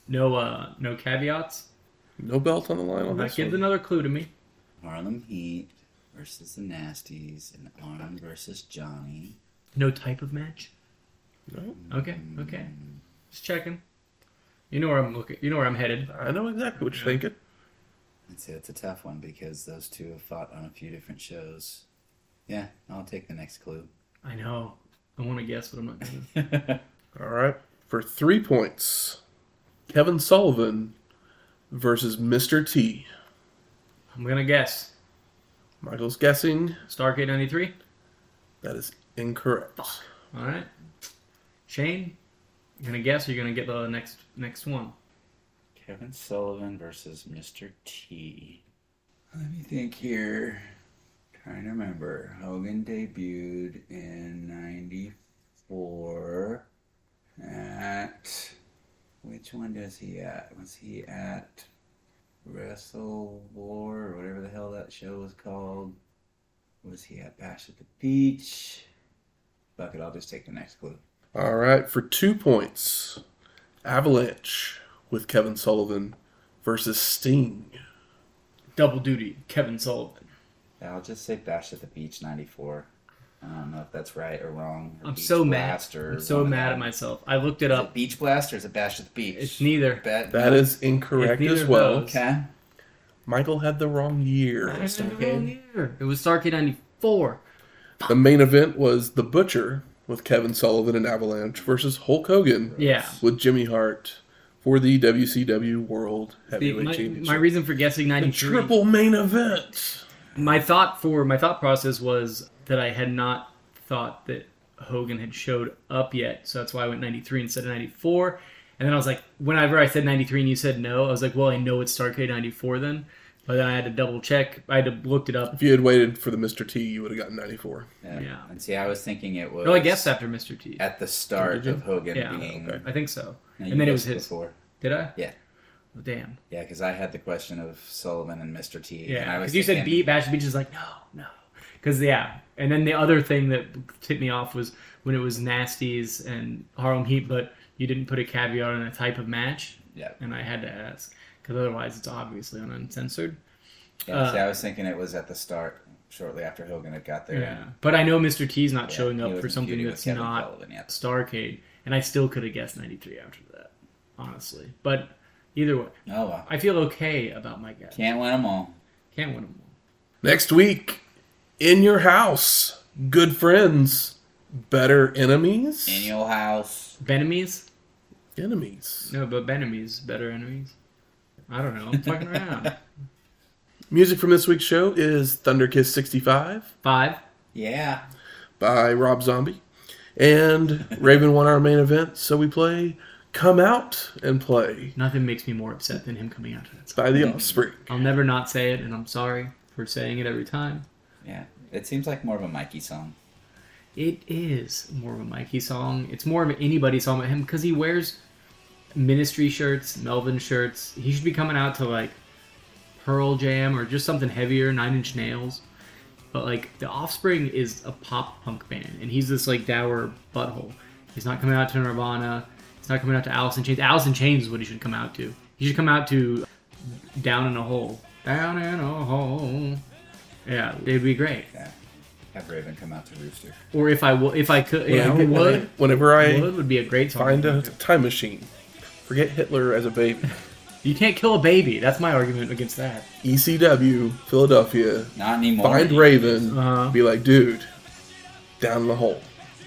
no uh no caveats No belt on the line on that this gives one. another clue to me Harlem Heat versus the Nasties and Arn versus Johnny. no type of match No, okay okay just checking you know where i'm looking you know where i'm headed I know exactly what you're thinking. I'd say it's a tough one because those two have fought on a few different shows. Yeah, I'll take the next clue. i know i want to guess but i'm not gonna [LAUGHS] All right. For three points, Kevin Sullivan versus Mr. T. I'm gonna guess. Michael's guessing. Starcade 93? That is incorrect. Alright. Shane, you gonna guess or you gonna get the next next one? Kevin Sullivan versus Mr. T. Let me think here. Trying to remember. Hogan debuted in 94 at. Which one does he at? Was he at Wrestle War or whatever the hell that show was called? Was he at Bash at the Beach? Fuck it, I'll just take the next clue. All right. For two points, Avalanche with Kevin Sullivan versus Sting. Double duty, Kevin Sullivan. I'll just say Bash at the Beach 94. I don't know if that's right or wrong. or I'm Beach so mad. Or I'm so mad at myself. I looked it Is it up. Beach Blast or is it Bash at the Beach? It's neither. Bet- That is incorrect It's neither as well. Okay. Michael had the wrong year. The wrong year. It was Starcade 94. The main event was The Butcher with Kevin Sullivan and Avalanche versus Hulk Hogan Yeah. with Jimmy Hart for the WCW World The- Heavyweight my, Championship. my reason for guessing The 93 triple main event. my thought for my thought process was that I had not thought that Hogan had showed up yet, so that's why I went 93 instead of 94. And then I was like, whenever I said 93 and you said no, I was like, well, I know it's Starcade 94 then. But then I had to double check. I had to looked it up. If you had waited for the Mr. T, you would have gotten 94. Yeah. Yeah. And see, I was thinking it was. No, I guess after Mr. T. at the start of Hogan Yeah, being. okay. I think so. No, and then it was his. before. Did I? Yeah. Oh, damn. Yeah, because I had the question of Sullivan and Mr. T. and I Yeah, was because you said thinking- beat Bash Beach is like no, no, because yeah, and then the other thing that tipped me off was when it was Nasties and Harlem Heat, but you didn't put a caveat on a type of match, Yeah. and I had to ask because otherwise it's obviously on uncensored. Yeah, see, Uh, I was thinking it was at the start, shortly after Hogan had got there. Yeah, but I know Mr. T's not Yeah, showing up for something that's Kevin not Sullivan, yeah. Starcade, and I still could have guessed '93 after that, honestly. But either way, Oh well, I feel okay about my guess. can't win them all. Can't win them all. Next week, In Your House, Good Friends, Better Enemies? In your house. Benemies? Enemies. No, but Benemies, better enemies. I don't know. I'm fucking around. [LAUGHS] Music from this week's show is Thunder Kiss 65 Five. Yeah. by Rob Zombie. And Raven won our main event, so we play Come Out and Play Nothing makes me more upset than him coming out to that song. by The Offspring. I'll never not say it, and I'm sorry for saying it every time. Yeah. It seems like more of a Mikey song. It is more of a Mikey song. It's more of an anybody song with him because he wears ministry shirts, Melvin shirts. He should be coming out to like Pearl Jam or just something heavier, Nine Inch Nails. But like the Offspring is a pop punk band, and he's this like dour butthole. He's not coming out to Nirvana. He's not coming out to Alice in Chains. Alice in Chains is what he should come out to. He should come out to Down in a Hole. Down in a hole. Yeah, it'd be great. Yeah. Have Raven come out to Rooster. Or if I w- if I could, yeah, Whenever- would Whenever I would would be a great song. find a time machine, forget Hitler as a baby. [LAUGHS] You can't kill a baby. That's my argument against that. ECW, Philadelphia, Not anymore. find Raven, Uh-huh. be like, dude, down the hole.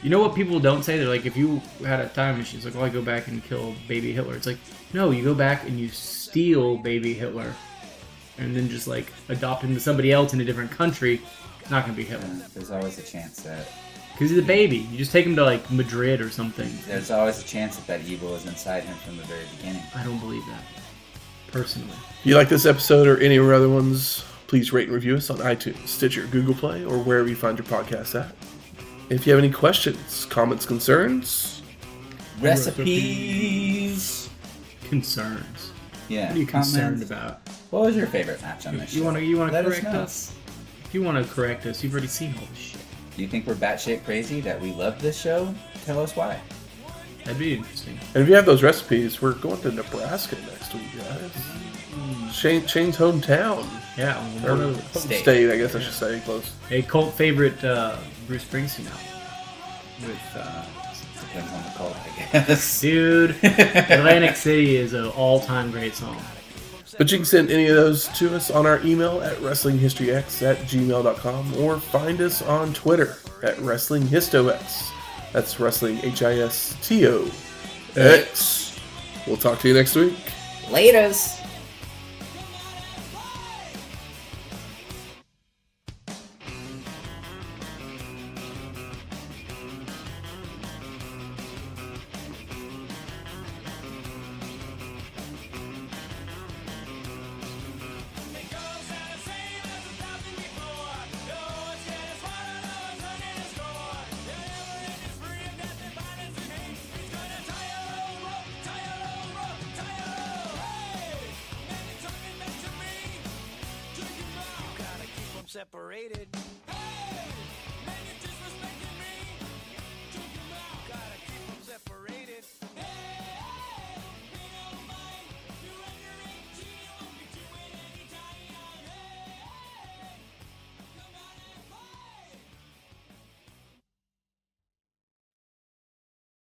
You know what people don't say? They're like, if you had a time machine, it's like, oh, I go back and kill baby Hitler. It's like, no, you go back and you steal baby Hitler, and then just like adopt him to somebody else in a different country. It's not gonna be Hitler Uh, There's always a chance that because he's a baby. You just take him to like Madrid or something. there's always a chance that that evil is inside him from the very beginning. I don't believe that personally. If you like this episode or any of our other ones, please rate and review us on iTunes, Stitcher, Google Play, or wherever you find your podcast at. If you have any questions, comments, concerns, Recipes. Concerns. Yeah. What are you concerned comments. about? What was your favorite match on this You show? want to you want to correct know. us? If you want to correct us, you've already seen all this shit. Do you think we're batshit crazy that we love this show? Tell us why. That'd be interesting. and if you have those recipes, we're going to Nebraska next week, guys. Shane, Shane's hometown. Yeah, Or one of home State. state, I guess I should say, close. a cult favorite uh, Bruce Springsteen album. With uh, Depends on the cult, I guess. dude, [LAUGHS] Atlantic City is an all-time great song. But you can send any of those to us on our email at WrestlingHistoryX at gmail.com or find us on Twitter at WrestlingHistoX. That's Wrestling H I S T O X. We'll talk to you next week. Laters.